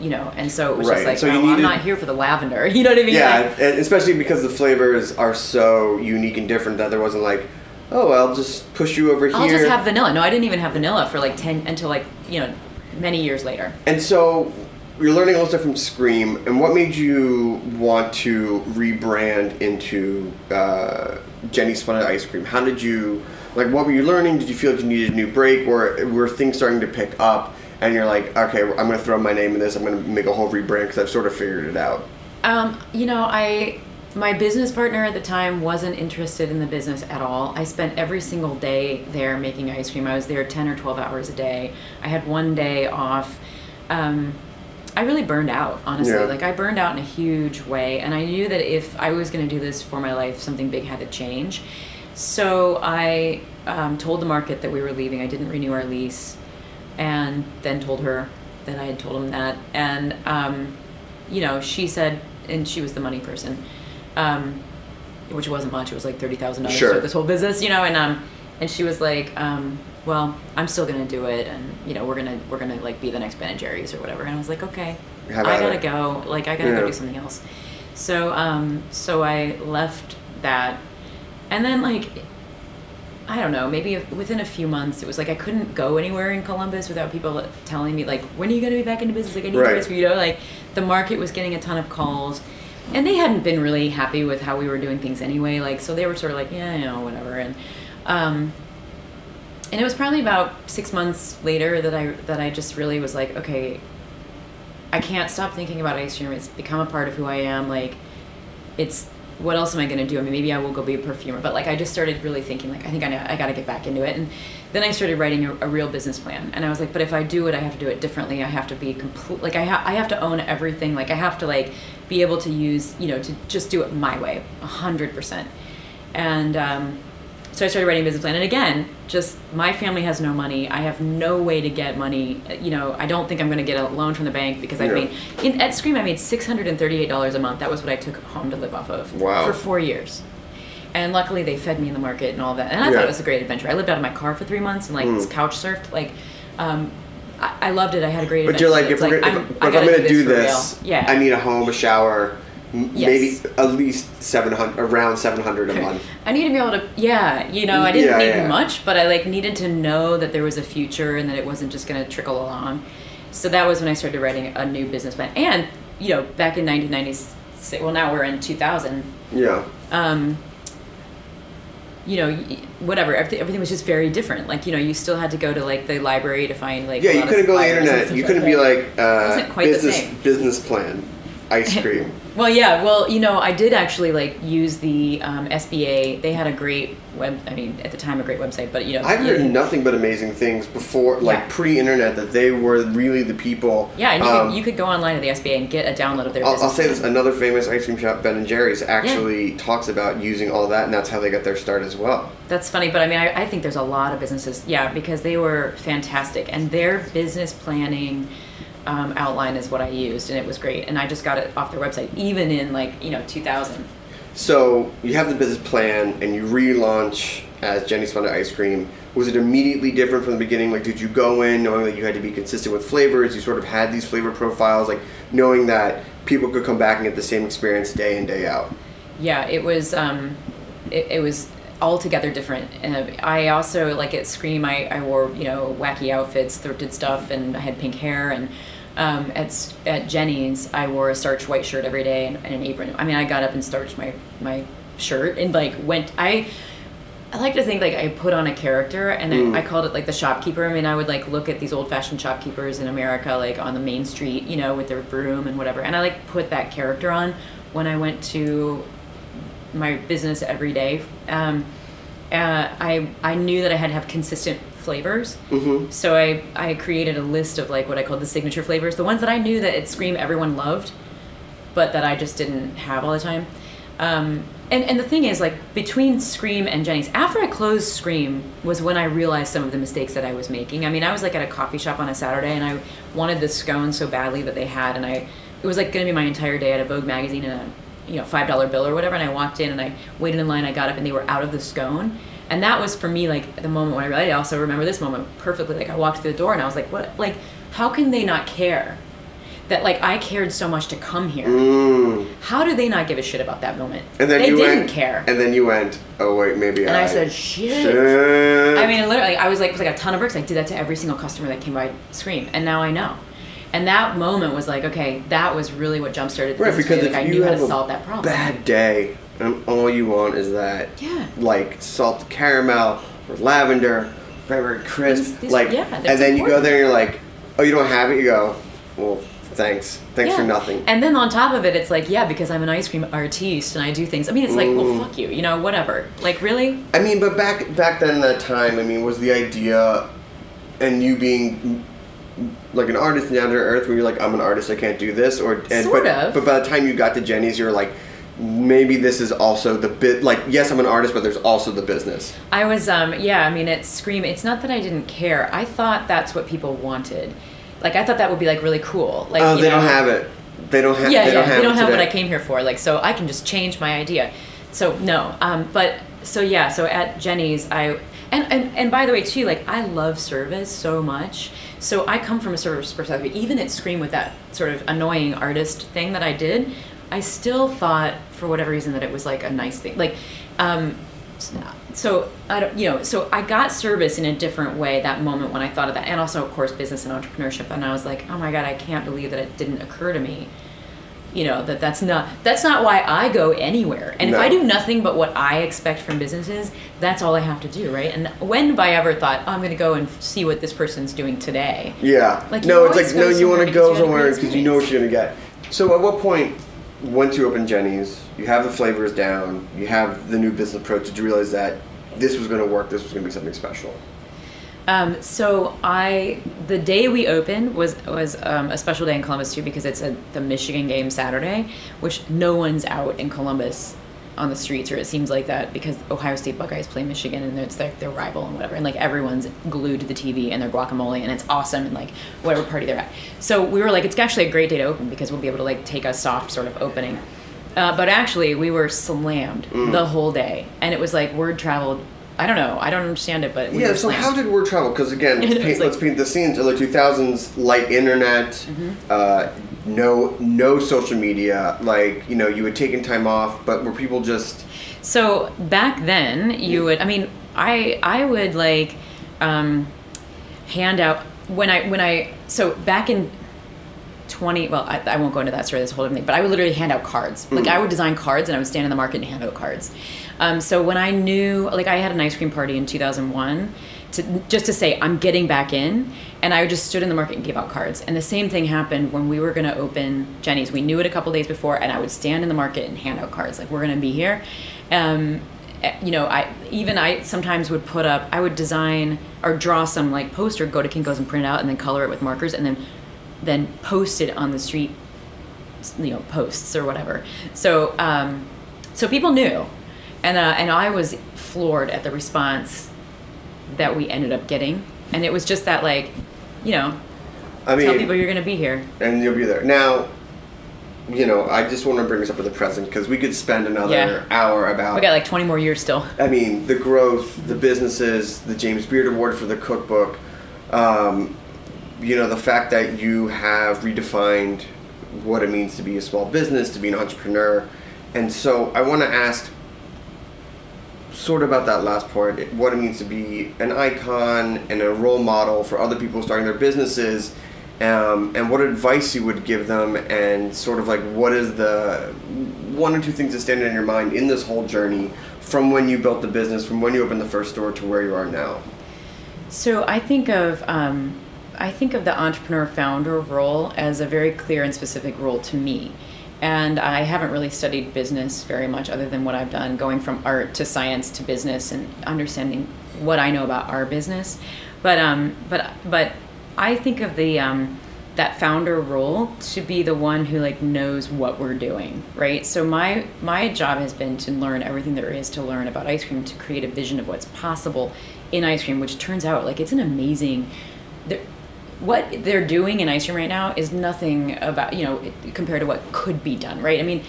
[SPEAKER 6] You know, and so it was
[SPEAKER 4] Right,
[SPEAKER 6] just like,
[SPEAKER 4] so
[SPEAKER 6] oh, well, I'm not here for the lavender. You know what I mean?
[SPEAKER 4] Yeah,
[SPEAKER 6] Like,
[SPEAKER 4] especially because the flavors are so unique and different that there wasn't like, oh, I'll just push you over here.
[SPEAKER 6] I'll just have vanilla. No, I didn't even have vanilla for like ten until like you know many years later.
[SPEAKER 4] And so you're learning all this stuff from Scream, and what made you want to rebrand into uh, Jeni's Fun Ice Cream? How did you like? What were you learning? Did you feel like you needed a new break, or were things starting to pick up? And you're like, okay, I'm going to throw my name in this. I'm going to make a whole rebrand because I've sort of figured it out.
[SPEAKER 6] Um, you know, I my business partner at the time wasn't interested in the business at all. I spent every single day there making ice cream. I was there 10 or 12 hours a day. I had one day off. Um, I really burned out, honestly.
[SPEAKER 4] Yeah.
[SPEAKER 6] Like I burned out in a huge way, and I knew that if I was going to do this for my life, something big had to change. So I um, told the market that we were leaving. I didn't renew our lease, and then told her that I had told him that. And um, you know, she said, and she was the money person, um, which wasn't much. It was like thirty thousand dollars
[SPEAKER 4] Sure.
[SPEAKER 6] for this whole business, you know. And um, and she was like, um, well, I'm still gonna do it, and you know, we're gonna we're gonna like be the next Ben and Jerry's or whatever. And I was like, okay, I gotta
[SPEAKER 4] it?
[SPEAKER 6] go. Like I gotta
[SPEAKER 4] Yeah.
[SPEAKER 6] go do something else. So um, so I left that, and then like. I don't know, maybe within a few months, it was like I couldn't go anywhere in Columbus without people telling me, like, when are you going to be back into business? Like, I need
[SPEAKER 4] Right.
[SPEAKER 6] this for you know, like, the market was getting a ton of calls. And they hadn't been really happy with how we were doing things anyway. Like, so they were sort of like, yeah, you know, whatever. And, um, and it was probably about six months later that I, that I just really was like, okay, I can't stop thinking about ice cream. It's become a part of who I am. Like, it's what else am I going to do? I mean, maybe I will go be a perfumer, but like I just started really thinking like I think I I got to get back into it. And then I started writing a, a real business plan. And I was like, but if I do it, I have to do it differently. I have to be complete like I ha- I have to own everything. Like I have to like be able to use, you know, to just do it my way, a 100%. And um so I started writing a business plan, and again, just my family has no money. I have no way to get money. You know, I don't think I'm going to get a loan from the bank because I've made in, at Scream I made six hundred and thirty-eight dollars a month. That was what I took home to live off of
[SPEAKER 4] Wow.
[SPEAKER 6] for four years. And luckily, they fed me in the market and all that. And I
[SPEAKER 4] Yeah.
[SPEAKER 6] thought it was a great adventure. I lived out of my car for three months and like
[SPEAKER 4] Mm.
[SPEAKER 6] couch surfed. Like, um, I, I loved it. I had a great.
[SPEAKER 4] But you're like, if, we're gonna,
[SPEAKER 6] I'm-
[SPEAKER 4] if, I'm going to do
[SPEAKER 6] real.
[SPEAKER 4] this,
[SPEAKER 6] yeah,
[SPEAKER 4] I need a home, a shower, m-
[SPEAKER 6] Yes.
[SPEAKER 4] maybe at least 700, around 700 a month.
[SPEAKER 6] I need to be able to, yeah, you know, I didn't
[SPEAKER 4] Yeah,
[SPEAKER 6] need
[SPEAKER 4] yeah.
[SPEAKER 6] much, but I like needed to know that there was a future and that it wasn't just going to trickle along. So that was when I started writing a new business plan. And, you know, back in 1996, well, now we're in 2000,
[SPEAKER 4] Yeah.
[SPEAKER 6] um, you know, whatever, everything, was just very different. Like, you know, you still had to go to like the library to find like,
[SPEAKER 4] Yeah,
[SPEAKER 6] a
[SPEAKER 4] you couldn't go on the internet. You couldn't be like uh, business business plan, ice cream.
[SPEAKER 6] Well, yeah. Well, you know, I did actually like use the um, SBA. They had a great web. I mean, at the time, a great website. But you know,
[SPEAKER 4] I've heard nothing but amazing things before, like
[SPEAKER 6] Yeah.
[SPEAKER 4] pre-internet, that they were really the people.
[SPEAKER 6] Yeah, and you,
[SPEAKER 4] Um,
[SPEAKER 6] could, you could go online to the SBA and get a download of their
[SPEAKER 4] I'll. I'll say this: another famous ice cream shop, Ben and Jerry's, actually talks about using all that, and that's how they got their start as well.
[SPEAKER 6] That's funny, but I mean, I, I think there's a lot of businesses, yeah, because they were fantastic, and their business planning um, outline is what I used, and it was great. And I just got it off their website, even in like you know 2000.
[SPEAKER 4] So you have the business plan, and you relaunch as Jeni's Fun Ice Cream. Was it immediately different from the beginning? Like, did you go in knowing that you had to be consistent with flavors? You sort of had these flavor profiles, like knowing that people could come back and get the same experience day in day out.
[SPEAKER 6] Yeah, it was. Um, it, it was altogether different. And I also like at Scream. I, I wore you know wacky outfits, thrifted stuff, and I had pink hair. And um, at at Jeni's, I wore a starched white shirt every day and, and an apron. I mean, I got up and starched my my shirt and like went. I I like to think like I put on a character, and
[SPEAKER 4] Mm.
[SPEAKER 6] I, I called it like the shopkeeper. I mean, I would like look at these old fashioned shopkeepers in America, like on the main street, you know, with their broom and whatever, and I like put that character on when I went to my business every day. Um, uh, I I knew that I had to have consistent flavors,
[SPEAKER 4] Mm-hmm.
[SPEAKER 6] so I I created a list of like what I called the signature flavors, the ones that I knew that at Scream everyone loved, but that I just didn't have all the time. Um, and and the thing is, like between Scream and Jeni's, after I closed Scream was when I realized some of the mistakes that I was making. I mean, I was like at a coffee shop on a Saturday, and I wanted the scone so badly that they had, and I it was like going to be my entire day at a Vogue magazine and a you know five dollar bill or whatever. And I walked in and I waited in line. I got up and they were out of the scone. And that was for me like the moment when I realized. I also remember this moment perfectly. Like I walked through the door and I was like, "What? Like, how can they not care that like I cared so much to come here?
[SPEAKER 4] Mm.
[SPEAKER 6] How do they not give a shit about that moment?
[SPEAKER 4] And then
[SPEAKER 6] they
[SPEAKER 4] you
[SPEAKER 6] didn't
[SPEAKER 4] went,
[SPEAKER 6] care.
[SPEAKER 4] And then you went, oh wait, maybe
[SPEAKER 6] And
[SPEAKER 4] I.
[SPEAKER 6] I said, shit.
[SPEAKER 4] Shit.
[SPEAKER 6] I mean, literally, I was like, it was like a ton of bricks. I did that to every single customer that came by Scream, and now I know. And that moment was like, okay, that was really what jump started. the
[SPEAKER 4] Right, because
[SPEAKER 6] like, I
[SPEAKER 4] you
[SPEAKER 6] knew how to solve that problem.
[SPEAKER 4] bad day, and all you want is that,
[SPEAKER 6] Yeah.
[SPEAKER 4] like salt caramel or lavender, very very crisp,
[SPEAKER 6] These- these-
[SPEAKER 4] like,
[SPEAKER 6] yeah,
[SPEAKER 4] and then you go there and you're like, oh, you don't have it. You go, well, thanks, thanks for nothing.
[SPEAKER 6] And then on top of it, it's like, yeah, because I'm an ice cream artiste and I do things. I mean, it's like, well,
[SPEAKER 4] Mm.
[SPEAKER 6] fuck you, you know, whatever. Like, really?
[SPEAKER 4] I mean, but back back then, that time, I mean, was the idea, and you being like an artist down to earth, where you're like, I'm an artist, I can't do this, or and
[SPEAKER 6] Sort
[SPEAKER 4] but,
[SPEAKER 6] of.
[SPEAKER 4] But by the time you got to Jeni's, you're like, maybe this is also the bit. Like, yes, I'm an artist, but there's also the business.
[SPEAKER 6] I was, um, yeah, I mean, it's Scream. It's not that I didn't care. I thought that's what people wanted. Like, I thought that would be like really cool. Like,
[SPEAKER 4] Oh, they
[SPEAKER 6] know,
[SPEAKER 4] don't have it. They don't have.
[SPEAKER 6] yeah,
[SPEAKER 4] they
[SPEAKER 6] yeah,
[SPEAKER 4] don't have
[SPEAKER 6] they don't have what. I came here for. Like, so I can just change my idea. So no, um, but so yeah, so at Jeni's, I and, and and by the way too, like I love service so much. So I come from a service perspective. Even at Scream with that sort of annoying artist thing that I did, I still thought for whatever reason that it was like a nice thing. Like, um, so I don't, you know, so I got service in a different way that moment when I thought of that, and also of course business and entrepreneurship. And I was like, oh my god, I can't believe that it didn't occur to me you know that that's not that's not why I go anywhere. And if I do nothing but what I expect from businesses, that's all I have to do, right? And when have I ever thought oh, I'm going to go and see what this person's doing today?
[SPEAKER 4] Yeah.
[SPEAKER 6] Like,
[SPEAKER 4] no, it's like no, you want to go
[SPEAKER 6] you had a
[SPEAKER 4] somewhere because you know what you're gonna get. So at what point, once you open Jeni's, you have the flavors down, you have the new business approach. Did you realize that this was gonna work? This was gonna be something special.
[SPEAKER 6] Um, so I the day we opened was was um, a special day in Columbus too because it's a, the Michigan game Saturday, which no one's out in Columbus on the streets, or it seems like that because Ohio State Buckeyes play Michigan and it's their, their rival and whatever, and like everyone's glued to the TV and their guacamole and it's awesome and like whatever party they're at. So we were like, it's actually a great day to open because we'll be able to like take a soft sort of opening. Uh, but actually, we were slammed the whole day, and it was like word traveled. I don't know. I don't understand it, but we
[SPEAKER 4] yeah. So
[SPEAKER 6] slammed.
[SPEAKER 4] how did word travel? Because again, let's paint,
[SPEAKER 6] like-
[SPEAKER 4] let's paint the scenes. Early 2000s, light internet,
[SPEAKER 6] Mm-hmm.
[SPEAKER 4] uh, no no social media. Like you know, you had taken time off, but were people just
[SPEAKER 6] So back then, you would. I mean, I I would like um, hand out when I when I so back in. 20 well I, I won't go into that story this whole different thing but i would literally hand out cards like i would design cards and i would stand in the market and hand out cards um, so when i knew like i had an ice cream party in 2001 to just to say i'm getting back in and i just stood in the market and gave out cards. And the same thing happened when we were going to open jeni's. We knew it a couple days before and i would stand in the market and hand out cards like we're going to be here. Um, eh, you know i even i sometimes would put up i would design or draw some like poster go to Kinko's and print it out and then color it with markers and then then post it on the street you know posts or whatever. So um, so people knew and uh, and i was floored at the response that we ended up getting and it was just that like you know
[SPEAKER 4] I mean,
[SPEAKER 6] tell people you're going to be here
[SPEAKER 4] and you'll be there. Now, you know, I just want to bring this up to the present because we could spend another
[SPEAKER 6] Yeah.
[SPEAKER 4] hour about.
[SPEAKER 6] we got like 20 more years still
[SPEAKER 4] I mean, the growth, the businesses, the James Beard Award for the cookbook. Um, you know, the fact that you have redefined what it means to be a small business, to be an entrepreneur, and so I want to ask. Sort of about that last part, what it means to be an icon and a role model for other people starting their businesses, um, and what advice you would give them, and sort of like what is the one or two things that stand in your mind in this whole journey from when you built the business, from when you opened the first store to where you are now?
[SPEAKER 6] So I think of um, I think of the entrepreneur founder role as a very clear and specific role to me. And I haven't really studied business very much other than what I've done, going from art to science to business and understanding what I know about our business. But um, but but I think of the um, that founder role to be the one who like knows what we're doing, right? So my my job has been to learn everything there is to learn about ice cream to create a vision of what's possible in ice cream, which turns out like it's an amazing. What they're doing in ice cream right now is nothing about you know compared to what could be done, right? I mean,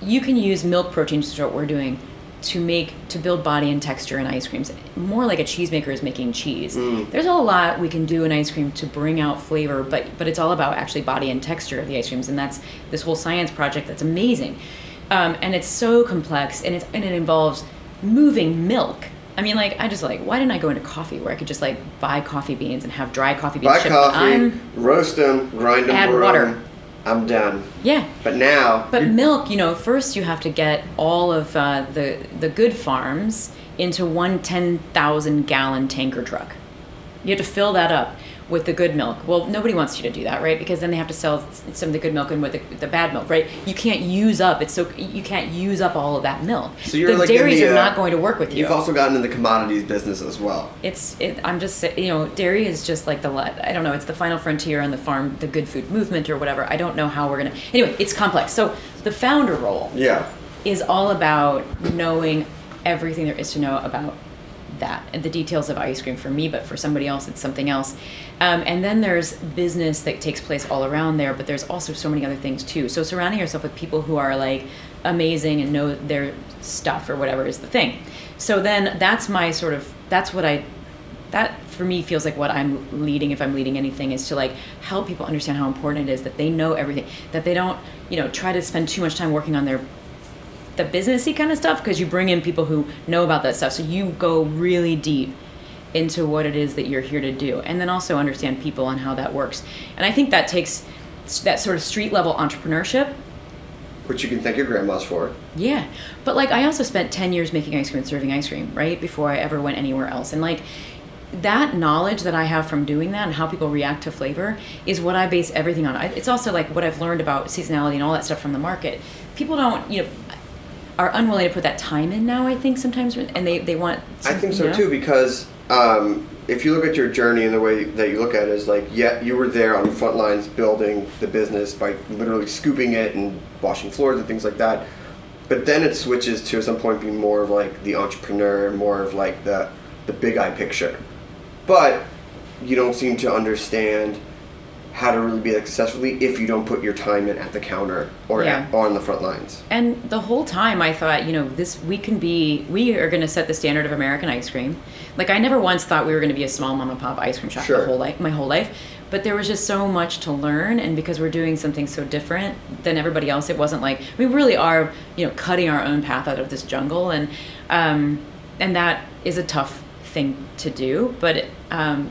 [SPEAKER 6] you can use milk protein, which is what we're doing, to make to build body and texture in ice creams. More like a cheesemaker is making cheese. There's a lot we can do in ice cream to bring out flavor but but it's all about actually body and texture of the ice creams and that's this whole science project that's amazing. Um, and it's so complex and it's and it involves moving milk I mean, like, I just like, why didn't I go into coffee where I could just like buy coffee beans and have dry coffee beans
[SPEAKER 4] Buy
[SPEAKER 6] shipped?
[SPEAKER 4] coffee,
[SPEAKER 6] I'm,
[SPEAKER 4] roast them, grind them,
[SPEAKER 6] Add water.
[SPEAKER 4] 'em, I'm done.
[SPEAKER 6] yeah.
[SPEAKER 4] But now,
[SPEAKER 6] But milk, you know, first you have to get all of uh, the the good farms into one 10,000 gallon tanker truck. You have to fill that up with the good milk. Well, nobody wants you to do that, right? Because then they have to sell some of the good milk and with the, the bad milk, right? You can't use up. It's so you can't use up all of that milk.
[SPEAKER 4] so you're
[SPEAKER 6] the
[SPEAKER 4] like
[SPEAKER 6] dairies
[SPEAKER 4] the,
[SPEAKER 6] are
[SPEAKER 4] uh,
[SPEAKER 6] not going to work with you.
[SPEAKER 4] You've also gotten in the commodities business as well.
[SPEAKER 6] it's it, I'm just you know dairy is just like the I don't know it's the final frontier on the farm the good food movement or whatever I don't know how we're gonna anyway it's complex so the founder role
[SPEAKER 4] Yeah.
[SPEAKER 6] is all about knowing everything there is to know about that and the details of ice cream for me but for somebody else it's something else. Um, and then there's business that takes place all around there but there's also so many other things too. So surrounding yourself with people who are like amazing and know their stuff or whatever is the thing. So then that's my sort of that's what i that for me feels like what I'm leading if I'm leading anything is to like help people understand how important it is that they know everything that they don't you know try to spend too much time working on their the businessy kind of stuff because you bring in people who know about that stuff so you go really deep into what it is that you're here to do and then also understand people and how that works and I think that takes that sort of street level entrepreneurship
[SPEAKER 4] Which you can thank your grandmas for.
[SPEAKER 6] yeah. But like I also spent 10 years making ice cream and serving ice cream, right? Before I ever went anywhere else. And like that knowledge that I have from doing that and how people react to flavor is what I base everything on. It's also like what I've learned about seasonality and all that stuff from the market. People don't, you know, are unwilling to put that time in now, I think sometimes and they they want
[SPEAKER 4] I think
[SPEAKER 6] you
[SPEAKER 4] so
[SPEAKER 6] know?
[SPEAKER 4] too because um, if you look at your journey and the way that you look at it is like, yeah, you were there on the front lines building the business by literally scooping it and washing floors and things like that. But then it switches to at some point being more of like the entrepreneur, more of like the the big eye picture. But you don't seem to understand how to really be like successfully if you don't put your time in at the counter or
[SPEAKER 6] Yeah.
[SPEAKER 4] at, on the front lines.
[SPEAKER 6] And the whole time I thought, you know, this we can be we are going to set the standard of American ice cream. Like I never once thought we were going to be a small mom and pop ice cream shop
[SPEAKER 4] Sure.
[SPEAKER 6] the whole life, my whole life. But there was just so much to learn, and because we're doing something so different than everybody else, it wasn't like we really are, you know, cutting our own path out of this jungle, and um, and that is a tough thing to do. But um,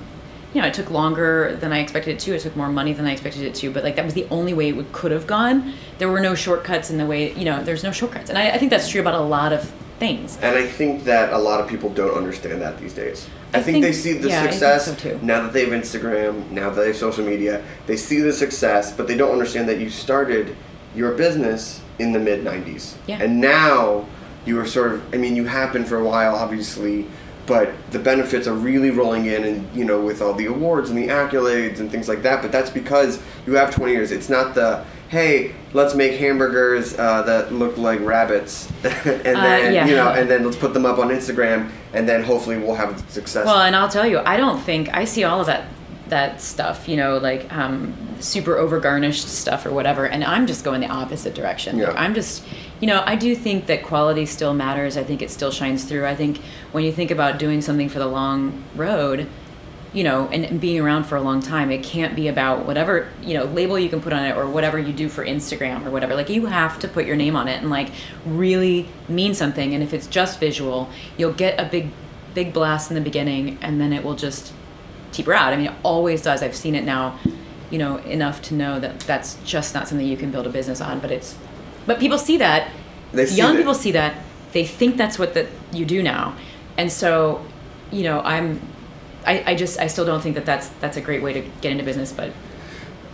[SPEAKER 6] you know, it took longer than I expected it to. It took more money than I expected it to. But like that was the only way it could have gone. There were no shortcuts in the way. You know, there's no shortcuts, and I, I think that's true about a lot of things.
[SPEAKER 4] And I think that a lot of people don't understand that these days. I,
[SPEAKER 6] I
[SPEAKER 4] think,
[SPEAKER 6] think-
[SPEAKER 4] they see the
[SPEAKER 6] yeah,
[SPEAKER 4] success
[SPEAKER 6] so
[SPEAKER 4] now that they have Instagram, now that they have social media. They see the success, but they don't understand that you started your business in the mid 90s.
[SPEAKER 6] Yeah.
[SPEAKER 4] And now you are sort of, I mean, you have been for a while, obviously, but the benefits are really rolling in and, you know, with all the awards and the accolades and things like that. But that's because you have 20 years. It's not the, hey, let's make hamburgers uh, that look like rabbits. and then,
[SPEAKER 6] yeah.
[SPEAKER 4] you know, and then let's put them up on Instagram, and then hopefully we'll have success.
[SPEAKER 6] Well, and I'll tell you, I don't think I see all of that that stuff. You know, like um, super over garnished stuff or whatever. And I'm just going the opposite direction. Like, I'm just, you know, I do think that quality still matters. I think it still shines through. I think when you think about doing something for the long road. You know, and, and being around for a long time, it can't be about whatever you know label you can put on it or whatever you do for Instagram or whatever. Like you have to put your name on it and like really mean something. And if it's just visual, you'll get a big, big blast in the beginning, and then it will just taper out. I mean, it always does. I've seen it now, you know, enough to know that that's just not something you can build a business on. But it's, but people see that.
[SPEAKER 4] They see
[SPEAKER 6] Young people see that. they think that's what that you do now, and so, you know, I'm, I, I just I still don't think that that's that's a great way to get into business, but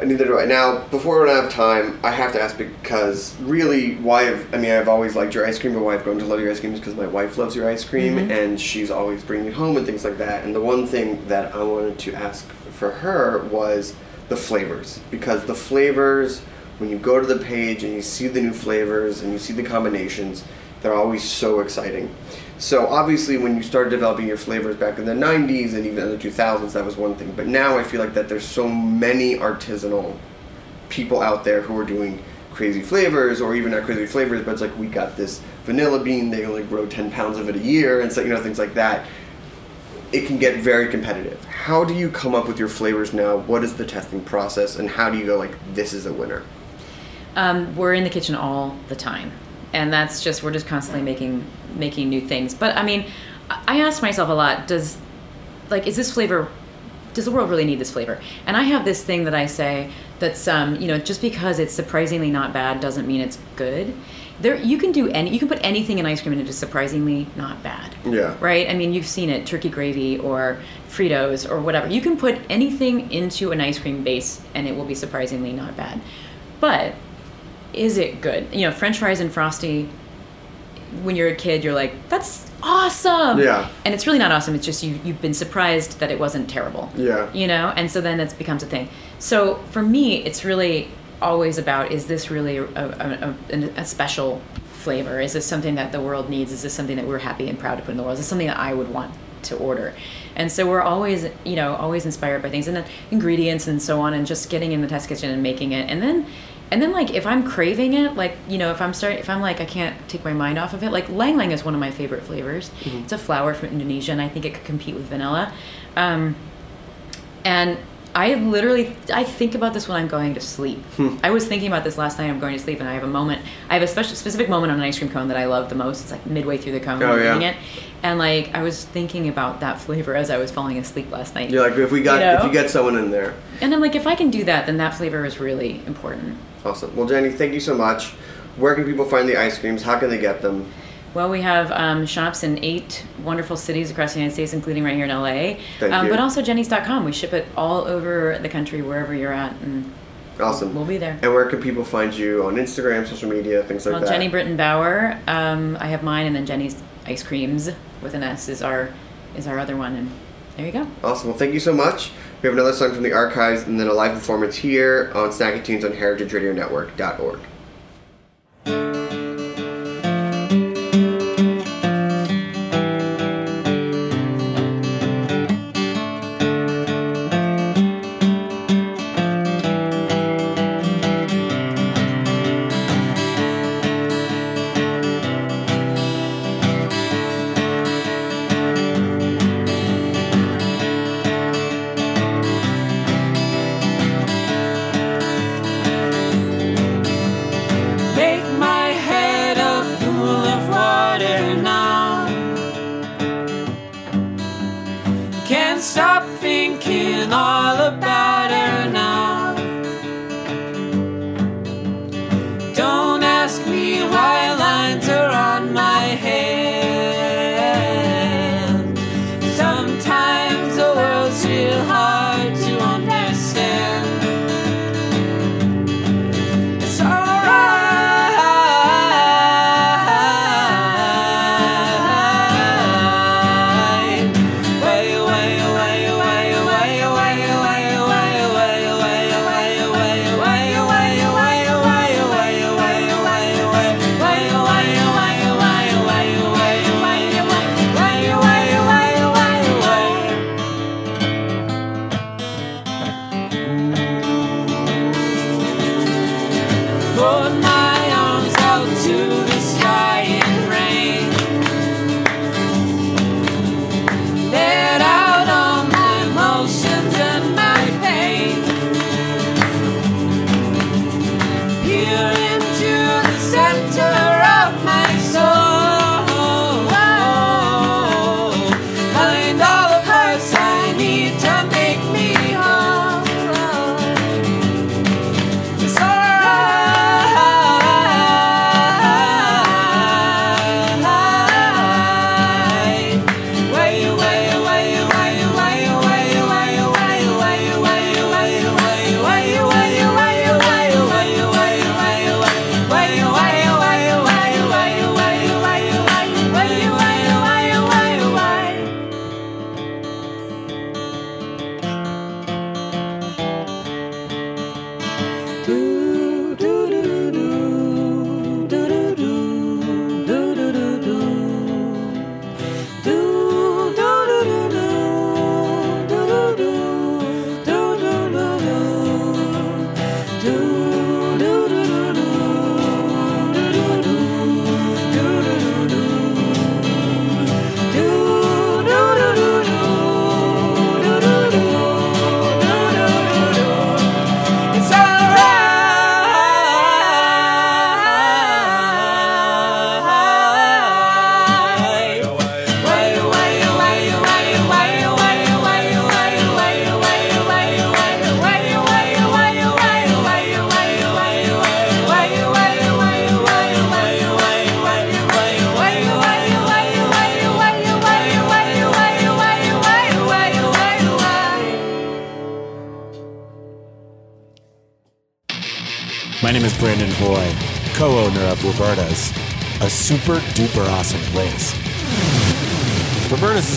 [SPEAKER 4] Neither do I. Now, before we run out of time, I have to ask because really, why I've, I mean, I've always liked your ice cream, but why I've grown to love your ice cream is because my wife loves your ice cream mm-hmm. and she's always bringing it home and things like that. And the one thing that I wanted to ask for her was the flavors. Because the flavors, when you go to the page and you see the new flavors and you see the combinations, they're always so exciting. So obviously, when you started developing your flavors back in the '90s and even in the 2000s, that was one thing. But now I feel like that there's so many artisanal people out there who are doing crazy flavors, or even not crazy flavors, but it's like we got this vanilla bean. They only grow 10 pounds of it a year, and so you know things like that. It can get very competitive. How do you come up with your flavors now? What is the testing process, and how do you go like this is a winner?
[SPEAKER 6] um, we're in the kitchen all the time and that's just we're just constantly making making new things. But i mean i ask myself a lot does like is this flavor does the world really need this flavor? And i have this thing that i say that's um, you know just because it's surprisingly not bad doesn't mean it's good. There you can do any you can put anything in ice cream and it is surprisingly not bad.
[SPEAKER 4] Yeah.
[SPEAKER 6] right? I mean you've seen it turkey gravy or fritos or whatever. You can put anything into an ice cream base and it will be surprisingly not bad. But is it good? You know, French fries and frosty. When you're a kid, you're like, "That's awesome!"
[SPEAKER 4] Yeah.
[SPEAKER 6] and it's really not awesome. It's just you you've been surprised that it wasn't terrible.
[SPEAKER 4] Yeah.
[SPEAKER 6] you know, and so then it becomes a thing. So for me, it's really always about: is this really a, a, a, a special flavor? Is this something that the world needs? Is this something that we're happy and proud to put in the world? Is this something that I would want to order? And so we're always, you know, always inspired by things and then ingredients and so on, and just getting in the test kitchen and making it, and then and then like if I'm craving it, like you know, if I'm starting, if I'm like I can't take my mind off of it, like ylang ylang is one of my favorite flavors. It's a flower from Indonesia, and I think it could compete with vanilla. Um, and I literally I think about this when I'm going to sleep. I was thinking about this last night. I'm going to sleep, and I have a moment. I have a special specific moment on an ice cream cone that I love the most. It's like midway through the cone,
[SPEAKER 4] Oh,
[SPEAKER 6] when I'm
[SPEAKER 4] yeah.
[SPEAKER 6] eating it, and like I was thinking about that flavor as I was falling asleep last night.
[SPEAKER 4] You're like if we got
[SPEAKER 6] You know?
[SPEAKER 4] if you get someone in there,
[SPEAKER 6] And I'm like, if I can do that, then that flavor is really important.
[SPEAKER 4] Awesome. Well, Jeni, thank you so much. Where can people find the ice creams? How can they get them?
[SPEAKER 6] Well, we have um, shops in eight wonderful cities across the United States, including right here in LA.
[SPEAKER 4] Thank
[SPEAKER 6] um,
[SPEAKER 4] you.
[SPEAKER 6] But also Jeni's.com. We ship it all over the country, wherever you're at, and
[SPEAKER 4] Awesome.
[SPEAKER 6] we'll be there.
[SPEAKER 4] And where can people find you on Instagram, social media, things like that?
[SPEAKER 6] Well,
[SPEAKER 4] that?
[SPEAKER 6] Jeni Britton Bauer. Um, I have mine, and then Jeni's Ice Creams with an S is our is our other one, and there you go.
[SPEAKER 4] Awesome. Well, thank you so much. We have another song from the archives and then a live performance here on Snacky Tunes on heritageradionetwork.org.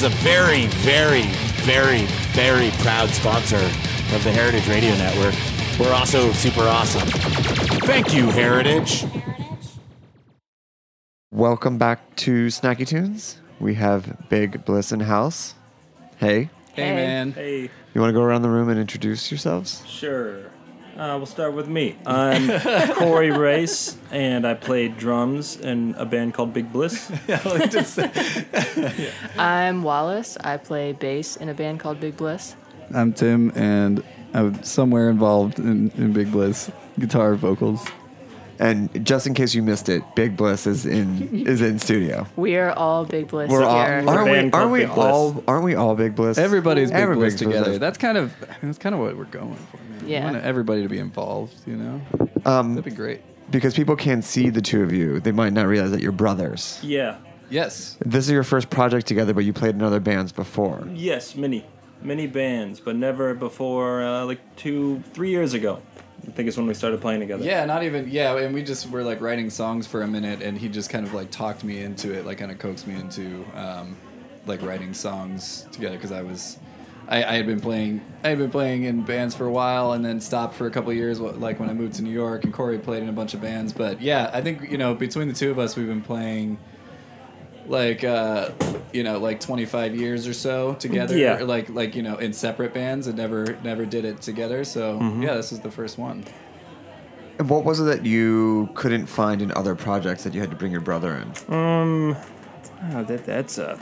[SPEAKER 7] is a very, very, very, very proud sponsor of the Heritage Radio Network. We're also super awesome. Thank you, Heritage.
[SPEAKER 3] Welcome back to Snacky Tunes. We have Big Bliss in house. Hey,
[SPEAKER 8] Hey, man.
[SPEAKER 9] Hey,
[SPEAKER 3] you want to go around the room and introduce yourselves?
[SPEAKER 9] sure. Uh, we'll start with me. I'm Corey Race, and I played drums in a band called Big Bliss.
[SPEAKER 10] I'm Wallace. I play bass in a band called Big Bliss.
[SPEAKER 8] I'm Tim, and I'm somewhere involved in, in Big Bliss, guitar, vocals.
[SPEAKER 3] And just in case you missed it, Big Bliss is in is in studio.
[SPEAKER 10] We are all Big Bliss
[SPEAKER 3] We're all
[SPEAKER 10] here.
[SPEAKER 3] aren't we? Aren't we all? Aren't we all Big Bliss?
[SPEAKER 8] Everybody's Big
[SPEAKER 3] Everybody's
[SPEAKER 8] Bliss together.
[SPEAKER 3] Bliss.
[SPEAKER 8] That's kind of that's kind of what we're going for, man.
[SPEAKER 10] Yeah.
[SPEAKER 8] We want everybody to be involved. You know,
[SPEAKER 3] Um,
[SPEAKER 8] that'd be great.
[SPEAKER 3] because people can't see the two of you. They might not realize that you're brothers.
[SPEAKER 9] Yeah.
[SPEAKER 8] Yes.
[SPEAKER 3] This is your first project together, but you played in other bands before.
[SPEAKER 9] Yes, many, many bands, but never before uh, like two, three years ago. I think it's when we started playing together.
[SPEAKER 8] Yeah, not even yeah, and we just were like writing songs for a minute, and he just kind of like talked me into it, like kind of coaxed me into um, like writing songs together because I was. I, I had been playing. I had been playing in bands for a while, and then stopped for a couple years. Like when I moved to New York, and Corey played in a bunch of bands. But yeah, I think you know between the two of us, we've been playing like uh, you know like 25 years or so together.
[SPEAKER 9] Yeah.
[SPEAKER 8] or, like like you know in separate bands, and never never did it together. So
[SPEAKER 9] Mm-hmm.
[SPEAKER 8] yeah, this is the first one.
[SPEAKER 3] And what was it that you couldn't find in other projects that you had to bring your brother in?
[SPEAKER 9] Um, oh, that that's a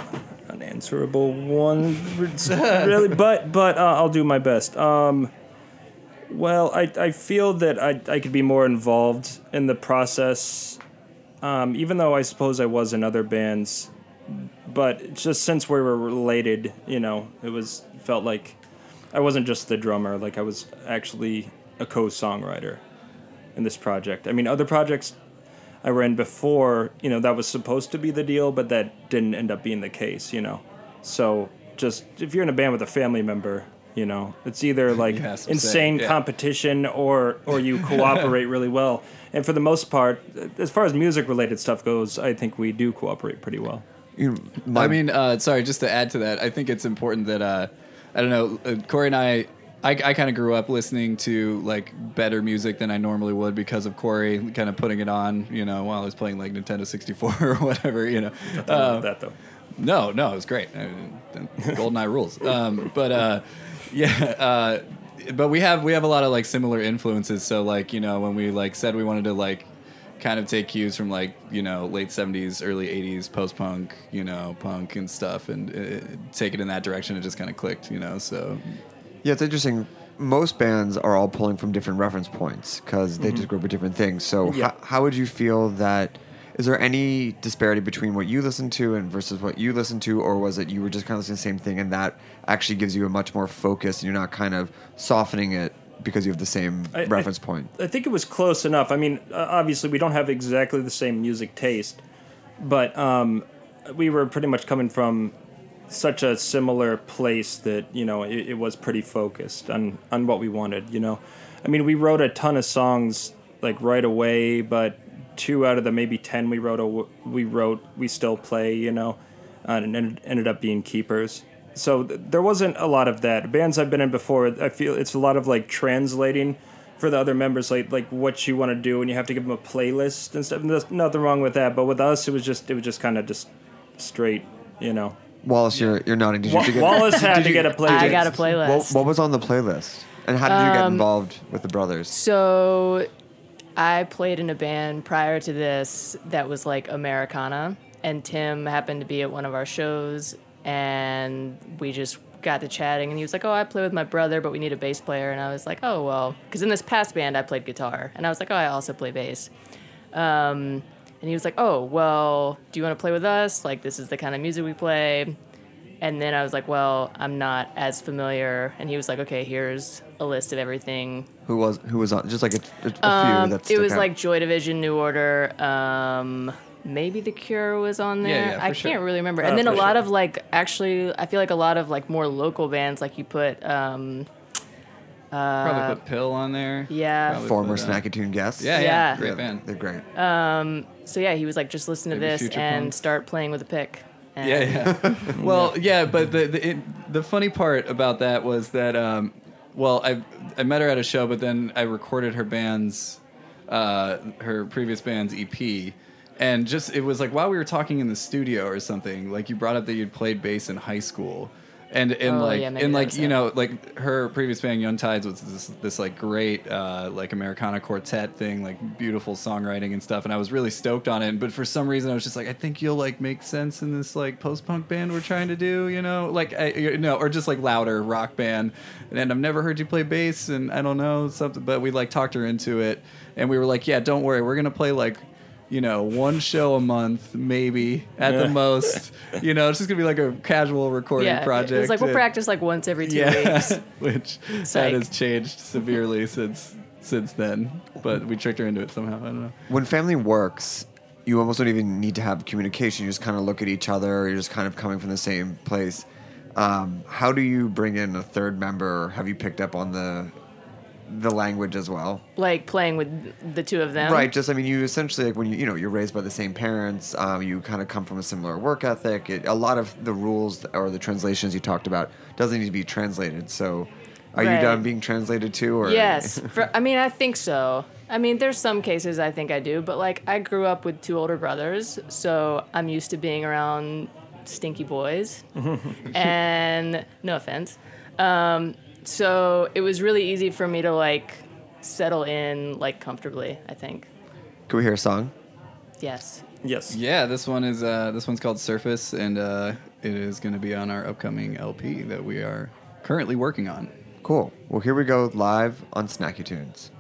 [SPEAKER 9] unanswerable one, really. But but uh, I'll do my best. Um, well, I I feel that I I could be more involved in the process, um, even though I suppose I was in other bands. But just since we were related, you know, it was felt like I wasn't just the drummer. Like I was actually a co-songwriter in this project. I mean, other projects I ran before, you know, that was supposed to be the deal, but that didn't end up being the case, you know. So just if you're in a band with a family member, you know, it's either like
[SPEAKER 8] have say,
[SPEAKER 9] insane
[SPEAKER 8] yeah.
[SPEAKER 9] competition or or you cooperate really well. And for the most part, as far as music related stuff goes, I think we do cooperate pretty well.
[SPEAKER 3] My,
[SPEAKER 8] I mean, uh, sorry, just to add to that, I think it's important that uh, I don't know, uh, Corey and I. I, I kind of grew up listening to like better music than I normally would because of Corey kind of putting it on, you know, while I was playing like Nintendo 64 or whatever, you know.
[SPEAKER 9] Nothing
[SPEAKER 8] Uh,
[SPEAKER 9] that though.
[SPEAKER 8] no, no, it was great. I mean, GoldenEye rules. Um, but uh, yeah, uh, but we have we have a lot of like similar influences. So like you know when we like said we wanted to like kind of take cues from like you know late '70s, early '80s post punk, you know, punk and stuff, and uh, take it in that direction. It just kind of clicked, you know. So
[SPEAKER 3] yeah, it's interesting. Most bands are all pulling from different reference points because they just grew up with different things. So,
[SPEAKER 9] Mm-hmm. Yeah.
[SPEAKER 3] ho- how would you feel that? Is there any disparity between what you listen to and versus what you listen to, or was it you were just kind of listening to the same thing and that actually gives you a much more focus and you're not kind of softening it because you have the same
[SPEAKER 9] I- I-
[SPEAKER 3] reference point?
[SPEAKER 9] I think it was close enough. I mean, obviously, we don't have exactly the same music taste, but um, we were pretty much coming from such a similar place that you know it, it was pretty focused on on what we wanted. You know, I mean, we wrote a ton of songs like right away, but two out of the maybe ten we wrote a, we wrote we still play. You know, uh, and it ended up being keepers. So th- there wasn't a lot of that. Bands I've been in before, I feel it's a lot of like translating for the other members, like like what you want to do, and you have to give them a playlist and stuff. And there's nothing wrong with that. But with us, it was just it was just kind of just straight, you know.
[SPEAKER 3] Wallace, you're you're nodding. Did
[SPEAKER 9] Wa-
[SPEAKER 3] you get,
[SPEAKER 9] Wallace had
[SPEAKER 3] did
[SPEAKER 9] to
[SPEAKER 3] you-
[SPEAKER 9] get a playlist.
[SPEAKER 10] I got a
[SPEAKER 3] What,
[SPEAKER 10] playlist.
[SPEAKER 3] what was on the playlist, and how did you get
[SPEAKER 10] Um,
[SPEAKER 3] involved with the brothers?
[SPEAKER 10] So I played in a band prior to this that was like Americana, and Tim happened to be at one of our shows, and we just got to chatting, and he was like, "Oh, I play with my brother, but we need a bass player," and I was like, "Oh well," because in this past band I played guitar, and I was like, "Oh, I also play bass." Um, and he was like, "Oh, well, do you want to play with us? Like, this is the kind of music we play." And then I was like, "Well, I'm not as familiar." And he was like, "Okay, here's a list of everything
[SPEAKER 3] Who was who was on? Just like a, a, a
[SPEAKER 10] um,
[SPEAKER 3] few. That's
[SPEAKER 10] it was like Joy Division, New Order. Um, maybe The Cure was on there.
[SPEAKER 8] yeah, for
[SPEAKER 10] I
[SPEAKER 8] sure.
[SPEAKER 10] can't really remember.
[SPEAKER 9] Uh,
[SPEAKER 10] And then a lot
[SPEAKER 9] sure.
[SPEAKER 10] of like, actually, I feel like a lot of like more local bands, like you put. Um,
[SPEAKER 3] Probably put Pill on there.
[SPEAKER 10] Yeah.
[SPEAKER 3] Probably
[SPEAKER 8] Former
[SPEAKER 3] put, uh,
[SPEAKER 8] Snacky Tune guest.
[SPEAKER 3] Yeah, yeah,
[SPEAKER 10] Yeah.
[SPEAKER 3] great band.
[SPEAKER 8] They're great.
[SPEAKER 10] Um, so yeah, he was like, just listen to
[SPEAKER 3] Maybe
[SPEAKER 10] this and
[SPEAKER 3] Punk.
[SPEAKER 10] start playing with a pick.
[SPEAKER 3] Yeah, yeah. well, yeah, but the the, it, the funny part about that was that um, well, I I met her at a show, but then I recorded her band's uh, her previous band's EP. And just it was like while we were talking in the studio or something, like you brought up that you'd played bass in high school. And and
[SPEAKER 10] Oh,
[SPEAKER 3] like
[SPEAKER 10] yeah,
[SPEAKER 3] and like you
[SPEAKER 10] it.
[SPEAKER 3] know like her previous band Young Tides was this this like great uh, like Americana quartet thing like beautiful songwriting and stuff and I was really stoked on it but for some reason I was just like I think you'll like make sense in this like post punk band we're trying to do you know like I, you know or just like louder rock band and I've never heard you play bass and I don't know something but we like talked her into it and we were like yeah don't worry we're gonna play like you know, one show a month, maybe at the most. You know, it's just gonna be like a casual recording
[SPEAKER 10] yeah,
[SPEAKER 3] project.
[SPEAKER 10] It was like we'll
[SPEAKER 3] and-
[SPEAKER 10] practice like once every two
[SPEAKER 3] yeah,
[SPEAKER 10] weeks.
[SPEAKER 3] which
[SPEAKER 10] Psych.
[SPEAKER 3] that has changed severely since since then. But we tricked her into it somehow. I don't know.
[SPEAKER 8] when family works, you almost don't even need to have communication. You just kind of look at each other. You're just kind of coming from the same place. Um, how do you bring in a third member? Have you picked up on the the language as well?
[SPEAKER 10] like playing with the two of them.
[SPEAKER 8] Right. Just I mean, you essentially like when you you know you're raised by the same parents. Um, you kind of come from a similar work ethic. It, a lot of the rules or the translations you talked about doesn't need to be translated. So, are you done being translated too? Or
[SPEAKER 10] Yes. For, I mean, I think so. I mean, there's some cases I think I do, but like I grew up with two older brothers, so I'm used to being around stinky boys. and no offense. Um, so it was really easy for me to like settle in like comfortably, I think.
[SPEAKER 8] Can we hear a song?
[SPEAKER 10] Yes.
[SPEAKER 9] Yes.
[SPEAKER 3] Yeah, this one is uh, this one's called Surface, and uh, it is going to be on our upcoming LP that we are currently working on.
[SPEAKER 8] Cool. Well, here we go live on Snacky Tunes.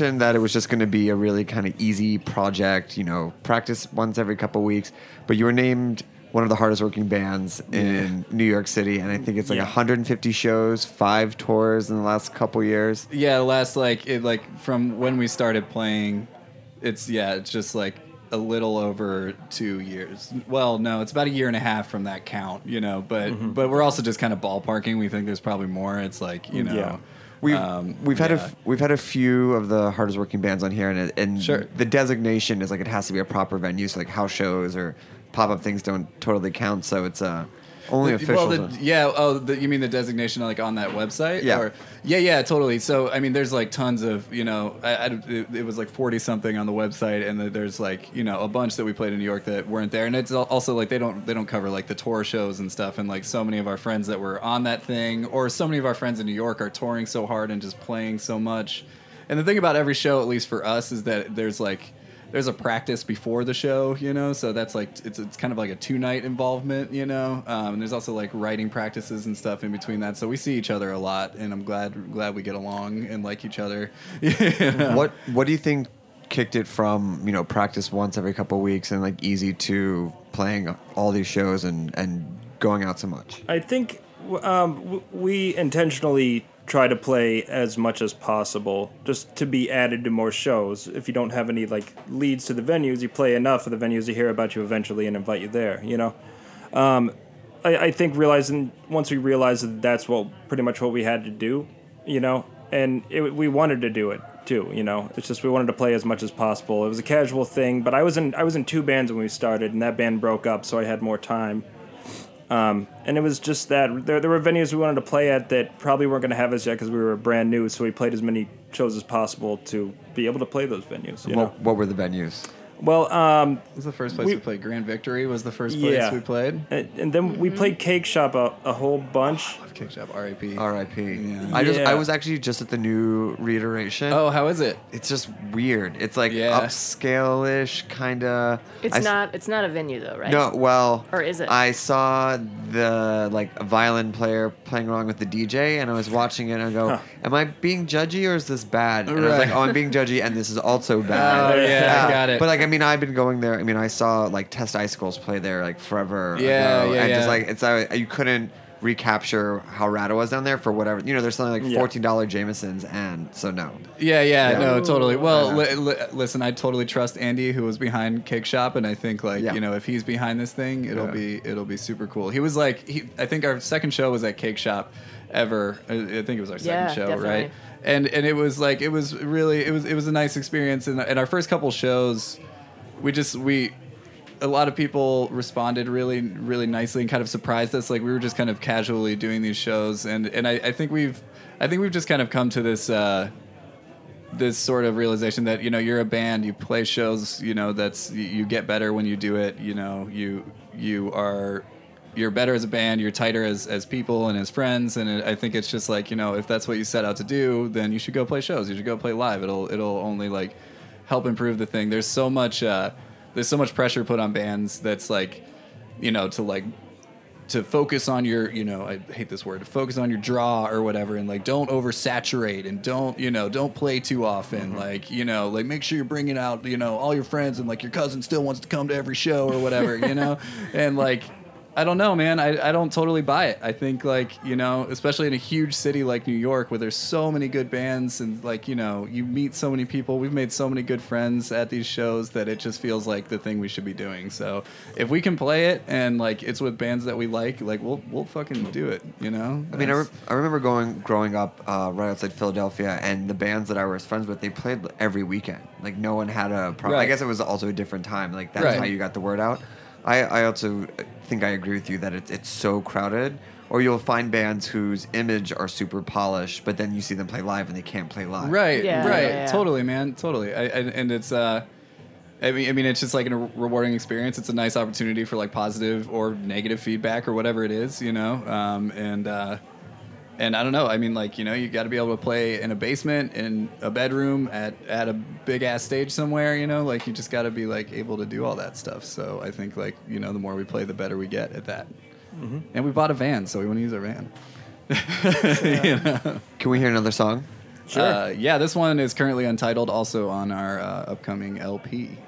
[SPEAKER 3] Mentioned that it was just going to be a really kind of easy project. You know, practice once every couple weeks. But you were named one of the hardest working bands in New York City, and I think it's like
[SPEAKER 8] Yeah.
[SPEAKER 3] 150 shows, five tours in the last couple years.
[SPEAKER 8] Yeah, last like it like from when we started playing, it's yeah, it's just like a little over two years. Well, no, it's about a year and a half from that count, you know. But
[SPEAKER 3] Mm-hmm.
[SPEAKER 8] but we're also just kind of ballparking. We think there's probably more. It's like you know,
[SPEAKER 9] Yeah.
[SPEAKER 3] We've
[SPEAKER 8] um,
[SPEAKER 3] we've had a
[SPEAKER 8] yeah.
[SPEAKER 3] f- we've had a few of the hardest working bands on here, and it, and
[SPEAKER 8] Sure.
[SPEAKER 3] the designation is like it has to be a proper venue, so like house shows or pop up things don't totally count. So it's uh, only
[SPEAKER 8] The-
[SPEAKER 3] official.
[SPEAKER 8] Well, the, yeah. Oh, the, you mean the designation like on that website?
[SPEAKER 3] Yeah.
[SPEAKER 8] Or, yeah, yeah, totally. So I mean, there's like tons of you know, I, I, it, it was like forty something on the website, and there's like you know a bunch that we played in New York that weren't there, and it's also like they don't they don't cover like the tour shows and stuff, and like so many of our friends that were on that thing, or so many of our friends in New York are touring so hard and just playing so much. And the thing about every show, at least for us, is that there's like there's a practice before the show, you know, so that's like it's it's kind of like a two night involvement, you know. Um, and there's also like writing practices and stuff in between that, so we see each other a lot, and I'm glad glad we get along and like each other. You know?
[SPEAKER 3] What What do you think kicked it from you know practice once every couple weeks and like easy to playing all these shows and and going out so much?
[SPEAKER 9] I think um, we intentionally try to play as much as possible just to be added to more shows. If you don't have any like leads to the venues, you play enough of the venues to hear about you eventually and invite you there. You know, um, I, I think realizing once we realized that that's what pretty much what we had to do. You know, and it, we wanted to do it too. You know, it's just we wanted to play as much as possible. It was a casual thing, but I was in I was in two bands when we started, and that band broke up, so I had more time. Um, and it was just that there, there were venues we wanted to play at that probably weren't going to have us yet because we were brand new. So we played as many shows as possible to be able to play those venues. You know?
[SPEAKER 3] What, what were the venues?
[SPEAKER 9] Well, um,
[SPEAKER 8] was the first place we,
[SPEAKER 9] we-
[SPEAKER 8] played. Grand Victory was the first place
[SPEAKER 9] Yeah.
[SPEAKER 8] we played.
[SPEAKER 9] and, and then we played Cake Shop a, a whole bunch.
[SPEAKER 8] Cake Shop, R.I.P.
[SPEAKER 3] R.I.P.
[SPEAKER 8] Yeah.
[SPEAKER 3] I just
[SPEAKER 9] Yeah.
[SPEAKER 3] I was actually just at the new reiteration.
[SPEAKER 8] Oh, how is it?
[SPEAKER 3] It's just weird. It's like
[SPEAKER 8] Yeah.
[SPEAKER 3] upscale-ish kind of.
[SPEAKER 10] It's not. It's not a venue though, right?
[SPEAKER 3] No, well,
[SPEAKER 10] Or is it?
[SPEAKER 3] I saw the like violin player playing along with the DJ, and I was watching it, and I go,
[SPEAKER 9] Huh.
[SPEAKER 3] "Am I being judgy or is this bad?" And I was like, "Oh, I'm being judgy, and this is also bad."
[SPEAKER 8] Oh, yeah, I got it.
[SPEAKER 3] But like, I mean, I've been going there. I mean, I saw like Test Icicles play there like forever
[SPEAKER 8] Yeah,
[SPEAKER 3] ago,
[SPEAKER 8] yeah,
[SPEAKER 3] and just like it's uh, you couldn't recapture how rad it was down there for whatever you know. There's something like fourteen dollar Jamesons, and so no.
[SPEAKER 8] Yeah, yeah,
[SPEAKER 3] Yeah.
[SPEAKER 8] no, totally. Well,
[SPEAKER 3] I
[SPEAKER 8] li- li- listen, I totally trust Andy, who was behind Cake Shop, and I think like
[SPEAKER 3] Yeah.
[SPEAKER 8] you know, if he's behind this thing, it'll
[SPEAKER 3] Yeah.
[SPEAKER 8] be it'll be super cool. He was like, he, I think our second show was at Cake Shop, ever. I, I think it was our second
[SPEAKER 10] Yeah,
[SPEAKER 8] show,
[SPEAKER 10] definitely.
[SPEAKER 8] right? And and it was like it was really it was it was a nice experience, and, and our first couple shows, we just we. A lot of people responded really, really nicely and kind of surprised us. Like we were just kind of casually doing these shows, and and I, I think we've, I think we've just kind of come to this uh, this sort of realization that you know you're a band you play shows you know that's you, get better when you do it you know you you are you're better as a band you're tighter as, as people and as friends and it, i think it's just like you know if that's what you set out to do then you should go play shows you should go play live it'll it'll only like help improve the thing. There's so much uh there's so much pressure put on bands that's like you know to like to focus on your you know i hate this word to focus on your draw or whatever and like don't oversaturate and don't you know don't play too often. Like you know like make sure you're bringing out you know all your friends and like your cousin still wants to come to every show or whatever you know? And like I don't know, man. I, I don't totally buy it. I think like you know, especially in a huge city like New York, where there's so many good bands and like you know, you meet so many people. We've made so many good friends at these shows that it just feels like the thing we should be doing. So if we can play it and like it's with bands that we like, like we'll we'll fucking do it. You know?
[SPEAKER 3] I mean, I, re- I remember going growing up uh, right outside Philadelphia, and the bands that I was friends with, they played every weekend. Like no one had a problem. I guess it was also a different time. Like that's
[SPEAKER 8] Right.
[SPEAKER 3] how you got the word out. I, I also think I agree with you that it's it's so crowded. Or you'll find bands whose image are super polished, but then you see them play live and they can't play live.
[SPEAKER 8] Right,
[SPEAKER 10] Yeah,
[SPEAKER 8] right,
[SPEAKER 10] yeah, yeah.
[SPEAKER 8] totally, man, totally. I, and, and it's uh, I mean, I mean, it's just like a rewarding experience. It's a nice opportunity for like positive or negative feedback or whatever it is, you know. Um, and uh, and I don't know. I mean, like you know, you got to be able to play in a basement, in a bedroom, at at a big ass stage somewhere. You know, like you just got to be like able to do all that stuff. So I think like you know, the more we play, the better we get at that. And we bought a van, so we want to use our van. you know?
[SPEAKER 3] Can we hear another song?
[SPEAKER 9] Sure.
[SPEAKER 8] Uh, yeah, this one is currently untitled, also on our uh, upcoming LP.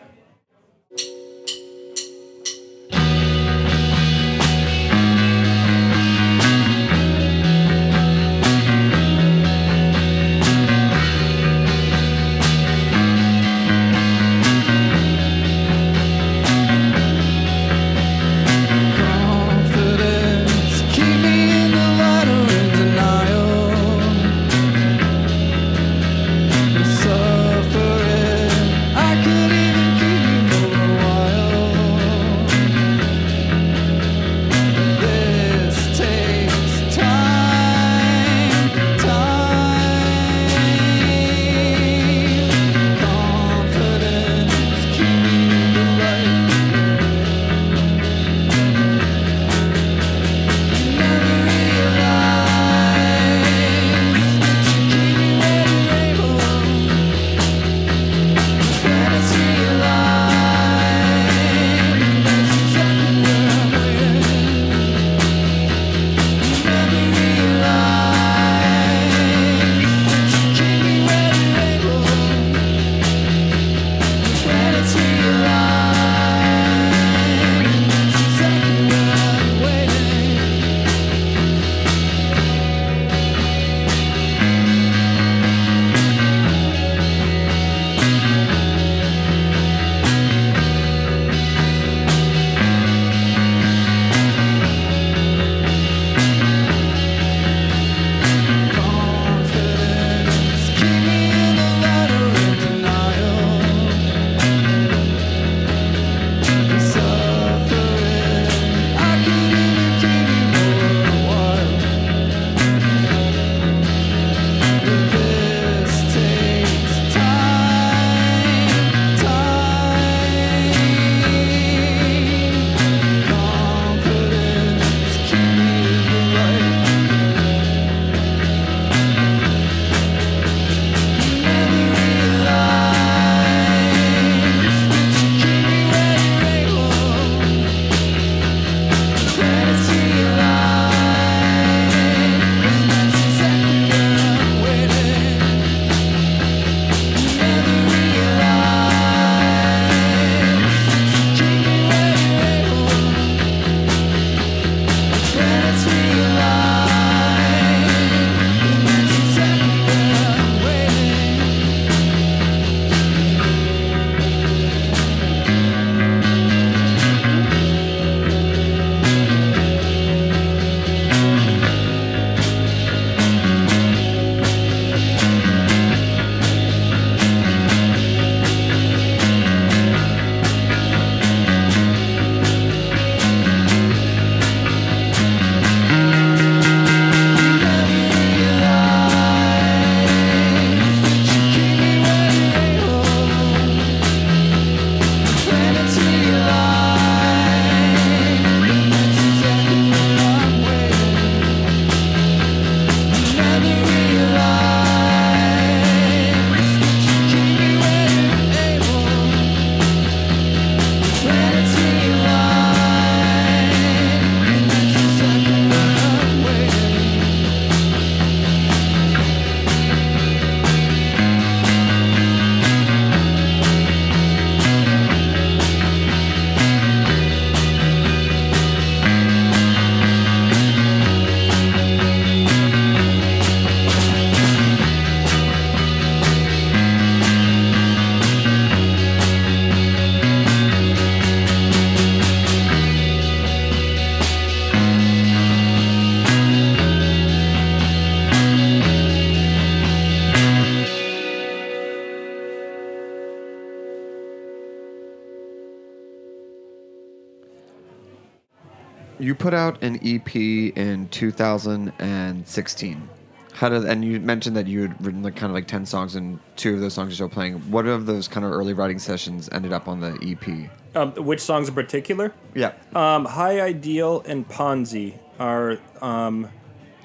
[SPEAKER 3] Out an EP in 2016. How did and you mentioned that you had written like kind of like 10 songs and two of those songs are still playing. What of those kind of early writing sessions ended up on the EP?
[SPEAKER 9] Um, which songs in particular?
[SPEAKER 3] Yeah.
[SPEAKER 9] Um, High Ideal and Ponzi are um,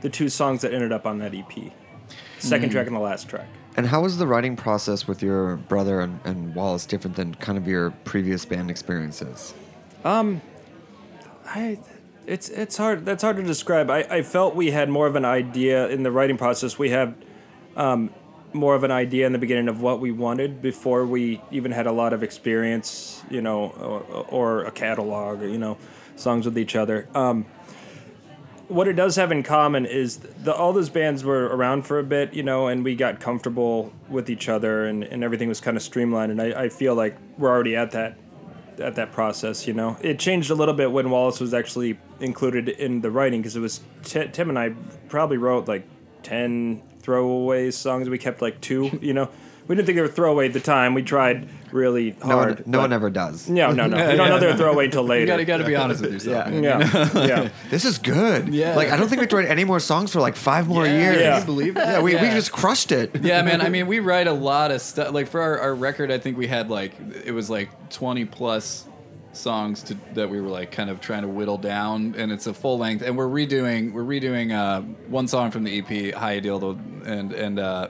[SPEAKER 9] the two songs that ended up on that EP. Second
[SPEAKER 3] Mm.
[SPEAKER 9] track and the last track.
[SPEAKER 3] And how was the writing process with your brother and, and Wallace different than kind of your previous band experiences?
[SPEAKER 9] Um, I, it's it's hard. That's hard to describe. I, I felt we had more of an idea in the writing process. We had, um, more of an idea in the beginning of what we wanted before we even had a lot of experience, you know, or, or a catalog, or, you know, songs with each other. Um, what it does have in common is the, all those bands were around for a bit, you know, and we got comfortable with each other, and, and everything was kind of streamlined. And I, I feel like we're already at that at that process, you know. It changed a little bit when Wallace was actually included in the writing because it was T- Tim and I probably wrote like ten throwaway songs. We kept like two, you know. We didn't think they were throwaway at the time. We tried really
[SPEAKER 3] No one,
[SPEAKER 9] hard.
[SPEAKER 3] no
[SPEAKER 9] but-
[SPEAKER 3] one ever does.
[SPEAKER 9] No, no, no. You don't know they're throwaway until later.
[SPEAKER 8] You gotta, gotta be honest with yourself. man, you
[SPEAKER 9] Yeah, yeah.
[SPEAKER 3] This is good.
[SPEAKER 8] Yeah.
[SPEAKER 3] Like I don't think we have to write any more songs for like five more
[SPEAKER 8] Yeah,
[SPEAKER 3] years.
[SPEAKER 9] Yeah.
[SPEAKER 8] Can you believe that?
[SPEAKER 3] Yeah, we, we just crushed it.
[SPEAKER 8] yeah, man. I mean, we write a lot of stuff. Like for our, our record, I think we had like it was like twenty plus songs to, that we were like kind of trying to whittle down, and it's a full length. And we're redoing we're redoing uh, one song from the EP, High Ideal, and and uh,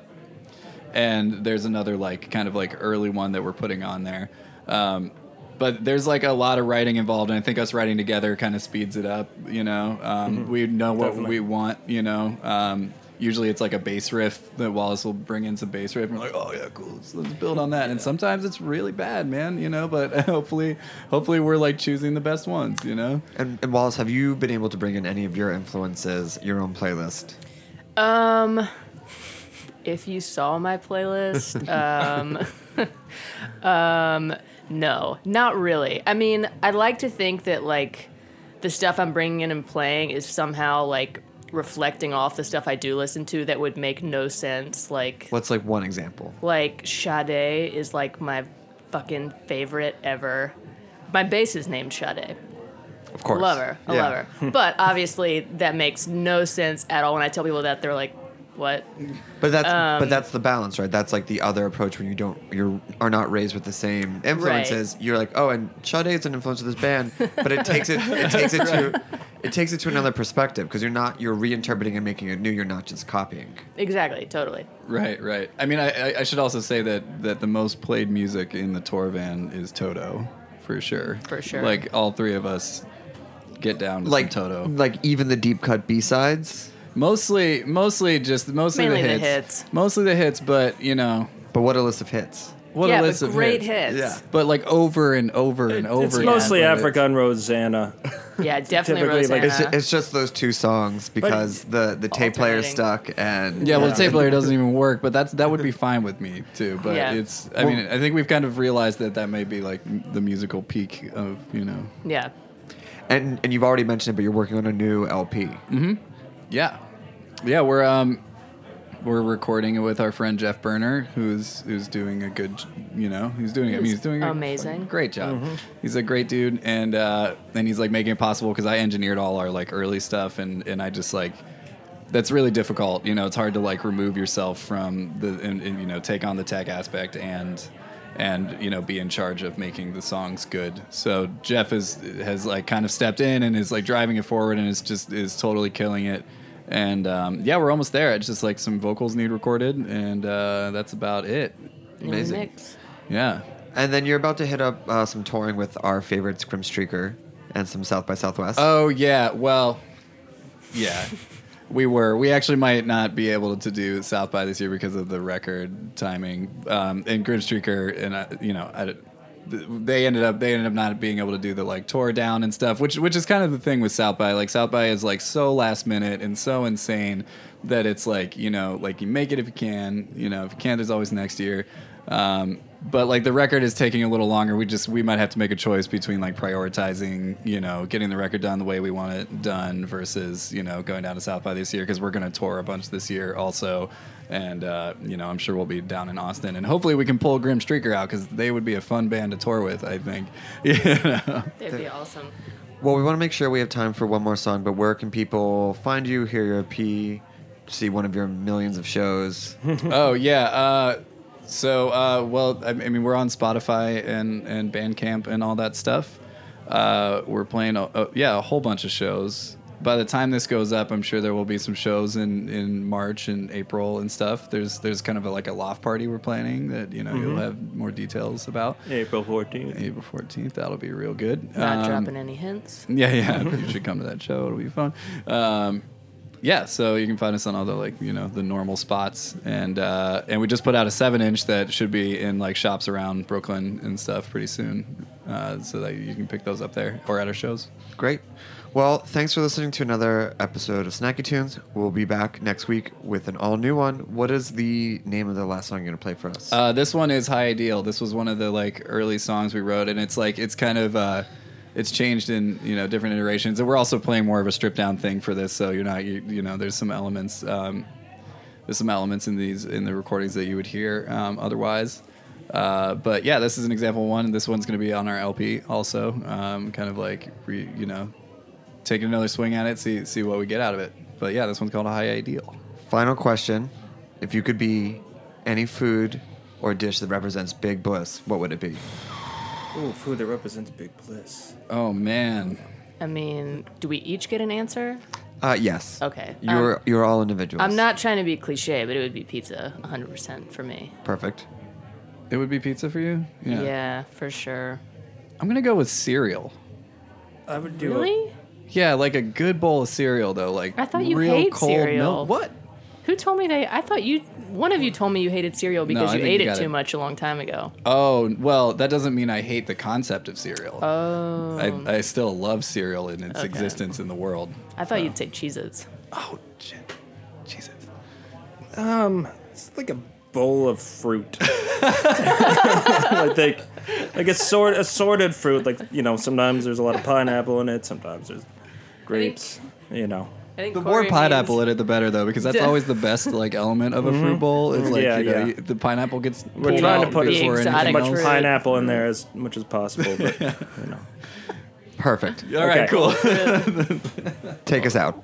[SPEAKER 8] and there's another like kind of like early one that we're putting on there. Um, but there's like a lot of writing involved, and I think us writing together kind of speeds it up. You know, um, we know what
[SPEAKER 9] Definitely.
[SPEAKER 8] we want. You know, um, usually it's like a bass riff that Wallace will bring in some bass riff, and we're like, oh yeah, cool, let's, let's build on that. And sometimes it's really bad, man. You know, but hopefully, hopefully we're like choosing the best ones. You know.
[SPEAKER 3] And, and Wallace, have you been able to bring in any of your influences, your own playlist?
[SPEAKER 10] Um, if you saw my playlist, um, um, no, not really. I mean, I'd like to think that like the stuff I'm bringing in and playing is somehow like reflecting off the stuff I do listen to that would make no sense. Like,
[SPEAKER 3] What's like one example?
[SPEAKER 10] like Sade is like my fucking favorite ever. My bass is named Sade.
[SPEAKER 3] Of course.
[SPEAKER 10] Love her. I
[SPEAKER 3] Yeah.
[SPEAKER 10] love her. but obviously, that makes no sense at all. When I tell people that, they're like, "What?"
[SPEAKER 3] But that's
[SPEAKER 10] Um,
[SPEAKER 3] but that's the balance, right? That's like the other approach when you don't you are not raised with the same influences. You're like, oh, and Sade is an influence of this band, but it takes it it takes it to it takes it to another perspective because you're not you're reinterpreting and making it new. You're not just copying.
[SPEAKER 10] Exactly. Totally.
[SPEAKER 8] Right, right. I mean, I, I, I should also say that that the most played music in the tour van is Toto, for sure.
[SPEAKER 10] For sure.
[SPEAKER 8] Like all three of us get down to
[SPEAKER 3] Like
[SPEAKER 8] some Toto.
[SPEAKER 3] like even the deep cut B sides.
[SPEAKER 8] Mostly, mostly just mostly
[SPEAKER 10] Mainly
[SPEAKER 8] the
[SPEAKER 10] the
[SPEAKER 8] hits.
[SPEAKER 10] hits.
[SPEAKER 8] Mostly the hits, but you know
[SPEAKER 3] But what a list of hits.
[SPEAKER 8] what
[SPEAKER 10] yeah,
[SPEAKER 8] a
[SPEAKER 10] but
[SPEAKER 8] list of
[SPEAKER 10] great
[SPEAKER 8] hits.
[SPEAKER 10] hits.
[SPEAKER 3] Yeah.
[SPEAKER 8] But like over and over and over.
[SPEAKER 9] It's
[SPEAKER 8] again.
[SPEAKER 9] mostly
[SPEAKER 8] But
[SPEAKER 9] Africa and Rosanna.
[SPEAKER 10] Yeah, definitely
[SPEAKER 9] Typically, like,
[SPEAKER 10] Rosanna.
[SPEAKER 3] It's, it's just those two songs because the the tape player
[SPEAKER 10] Alternating.
[SPEAKER 3] stuck and
[SPEAKER 8] Yeah, well, the tape player doesn't even work, but that's that would be fine with me too. But
[SPEAKER 10] Yeah.
[SPEAKER 8] it's, I mean, I think we've kind of realized that that may be like the musical peak of you know.
[SPEAKER 10] yeah.
[SPEAKER 3] and and you've already mentioned it, but you're working on a new LP. Mm-hmm.
[SPEAKER 8] Yeah, yeah, we're um, we're recording it with our friend Jeff Berner, who's who's doing a good, you know, he's doing. I mean, he's doing a
[SPEAKER 10] amazing.
[SPEAKER 8] fucking great job. He's a great dude, and uh, and he's like making it possible because I engineered all our like early stuff, and and I just like. That's really difficult, you know. It's hard to like remove yourself from the and, and you know take on the tech aspect and and you know be in charge of making the songs good. So Jeff is has like kind of stepped in and is like driving it forward and is just is totally killing it. And um, yeah, we're almost there. It's just like some vocals need recorded, and uh, that's about it.
[SPEAKER 3] Amazing.
[SPEAKER 10] mix.
[SPEAKER 8] Yeah.
[SPEAKER 3] And then you're about to hit up uh, some touring with our favorite Grim Streaker and some South by Southwest.
[SPEAKER 8] Oh yeah. Well, yeah. We were. We actually might not be able to do South by this year because of the record timing. Um, and Grim Streaker and I, you know, I, they ended up they ended up not being able to do the like tour down and stuff, which which is kind of the thing with South by. Like South by is like so last minute and so insane that it's like you know like you make it if you can. You know if you can't, there's always next year. Um, but like the record is taking a little longer. We just we might have to make a choice between like prioritizing, you know, getting the record done the way we want it done versus you know going down to South by this year because we're going to tour a bunch this year also, and uh, you know I'm sure we'll be down in Austin and hopefully we can pull Grim Streaker out because they would be a fun band to tour with. I think. You know?
[SPEAKER 10] That'd be awesome.
[SPEAKER 3] Well, we want to make sure we have time for one more song, but where can people find you, hear your EP, see one of your millions of shows?
[SPEAKER 8] oh yeah. Uh, so uh, well, I, I mean, we're on Spotify and and Bandcamp and all that stuff. Uh, we're playing, a, a, yeah, a whole bunch of shows. By the time this goes up, I'm sure there will be some shows in, in March and April and stuff. There's there's kind of a, like a loft party we're planning that you know you'll
[SPEAKER 9] Mhm.
[SPEAKER 8] have more details about.
[SPEAKER 9] April 14th.
[SPEAKER 8] April 14th. That'll be real good.
[SPEAKER 10] Not
[SPEAKER 8] Um,
[SPEAKER 10] dropping any hints.
[SPEAKER 8] yeah, yeah. you should come to that show. It'll be fun. Um, yeah, so you can find us on all the like you know the normal spots, and uh, and we just put out a seven inch that should be in like shops around Brooklyn and stuff pretty soon, uh, so that you can pick those up there or at our shows.
[SPEAKER 11] Great. Well, thanks for listening to another episode of Snacky Tunes. We'll be back next week with an all new one. What is the name of the last song you're going to play for us?
[SPEAKER 8] Uh, this one is High Ideal. This was one of the like early songs we wrote, and it's like it's kind of uh, it's changed in you know different iterations, and we're also playing more of a stripped down thing for this. So you're not you, you know there's some elements um, there's some elements in these in the recordings that you would hear um, otherwise. Uh, but yeah, this is an example one. This one's going to be on our LP also. Um, kind of like re, you know taking another swing at it, see see what we get out of it. But yeah, this one's called a High Ideal.
[SPEAKER 11] Final question. If you could be any food or dish that represents Big Bliss, what would it be?
[SPEAKER 9] Ooh, food that represents big bliss.
[SPEAKER 8] Oh man.
[SPEAKER 10] I mean, do we each get an answer?
[SPEAKER 11] Uh, yes.
[SPEAKER 10] Okay.
[SPEAKER 11] You're
[SPEAKER 10] Um,
[SPEAKER 11] you're all individuals.
[SPEAKER 10] I'm not trying to be cliche, but it would be pizza, 100% for me.
[SPEAKER 11] Perfect.
[SPEAKER 8] It would be pizza for you?
[SPEAKER 10] Yeah, for sure.
[SPEAKER 8] I'm gonna go with cereal.
[SPEAKER 9] I would do it.
[SPEAKER 10] Really?
[SPEAKER 8] Yeah, like a good bowl of cereal though, like
[SPEAKER 10] I thought you
[SPEAKER 8] real
[SPEAKER 10] hate
[SPEAKER 8] cold
[SPEAKER 10] cereal.
[SPEAKER 8] milk. What?
[SPEAKER 10] Who told me they? I thought you. One of you told me you hated cereal because
[SPEAKER 8] I
[SPEAKER 10] you
[SPEAKER 8] think
[SPEAKER 10] ate
[SPEAKER 8] you
[SPEAKER 10] it
[SPEAKER 8] got
[SPEAKER 10] too
[SPEAKER 8] it.
[SPEAKER 10] much a long time ago.
[SPEAKER 8] Oh well, that doesn't mean I hate the concept of cereal.
[SPEAKER 10] Oh.
[SPEAKER 8] I, I still love cereal in its
[SPEAKER 10] Okay.
[SPEAKER 8] existence in the world.
[SPEAKER 10] I thought you'd say Cheez-Its.
[SPEAKER 8] Oh shit, Jesus.
[SPEAKER 9] Um, it's like a bowl of fruit. I think, like a sort assorted fruit. Like you know, sometimes there's a lot of pineapple in it. Sometimes there's grapes. You know.
[SPEAKER 10] I think
[SPEAKER 8] The
[SPEAKER 10] Corey
[SPEAKER 8] more pineapple
[SPEAKER 10] means-
[SPEAKER 8] in it, the better though, because that's always the best like element of a fruit mm-hmm. bowl. It's like
[SPEAKER 9] Yeah,
[SPEAKER 8] you know,
[SPEAKER 9] yeah.
[SPEAKER 8] the pineapple gets.
[SPEAKER 9] We're
[SPEAKER 8] pulled
[SPEAKER 9] trying to
[SPEAKER 8] out
[SPEAKER 9] put as
[SPEAKER 8] before anything
[SPEAKER 10] exotic
[SPEAKER 9] much
[SPEAKER 8] else.
[SPEAKER 10] fruit.
[SPEAKER 9] pineapple in there mm-hmm. as much as possible. But you know.
[SPEAKER 11] Perfect.
[SPEAKER 8] All right,
[SPEAKER 9] Okay.
[SPEAKER 8] cool.
[SPEAKER 11] Take us out.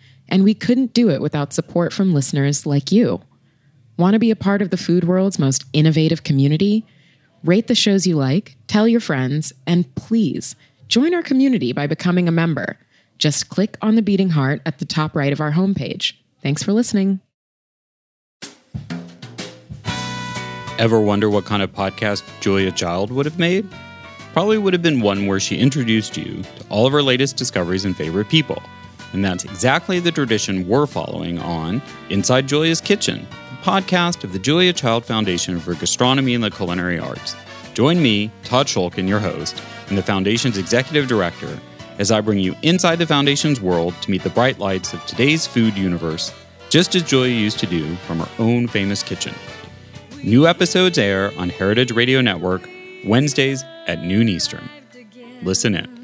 [SPEAKER 2] And we couldn't do it without support from listeners like you. Want to be a part of the food world's most innovative community? Rate the shows you like, tell your friends, and please join our community by becoming a member. Just click on the beating heart at the top right of our homepage. Thanks for listening.
[SPEAKER 12] Ever wonder what kind of podcast Julia Child would have made? Probably would have been one where she introduced you to all of her latest discoveries and favorite people. And that's exactly the tradition we're following on Inside Julia's Kitchen, the podcast of the Julia Child Foundation for Gastronomy and the Culinary Arts. Join me, Todd Schulkin, your host, and the Foundation's executive director, as I bring you inside the Foundation's world to meet the bright lights of today's food universe, just as Julia used to do from her own famous kitchen. New episodes air on Heritage Radio Network Wednesdays at noon Eastern. Listen in.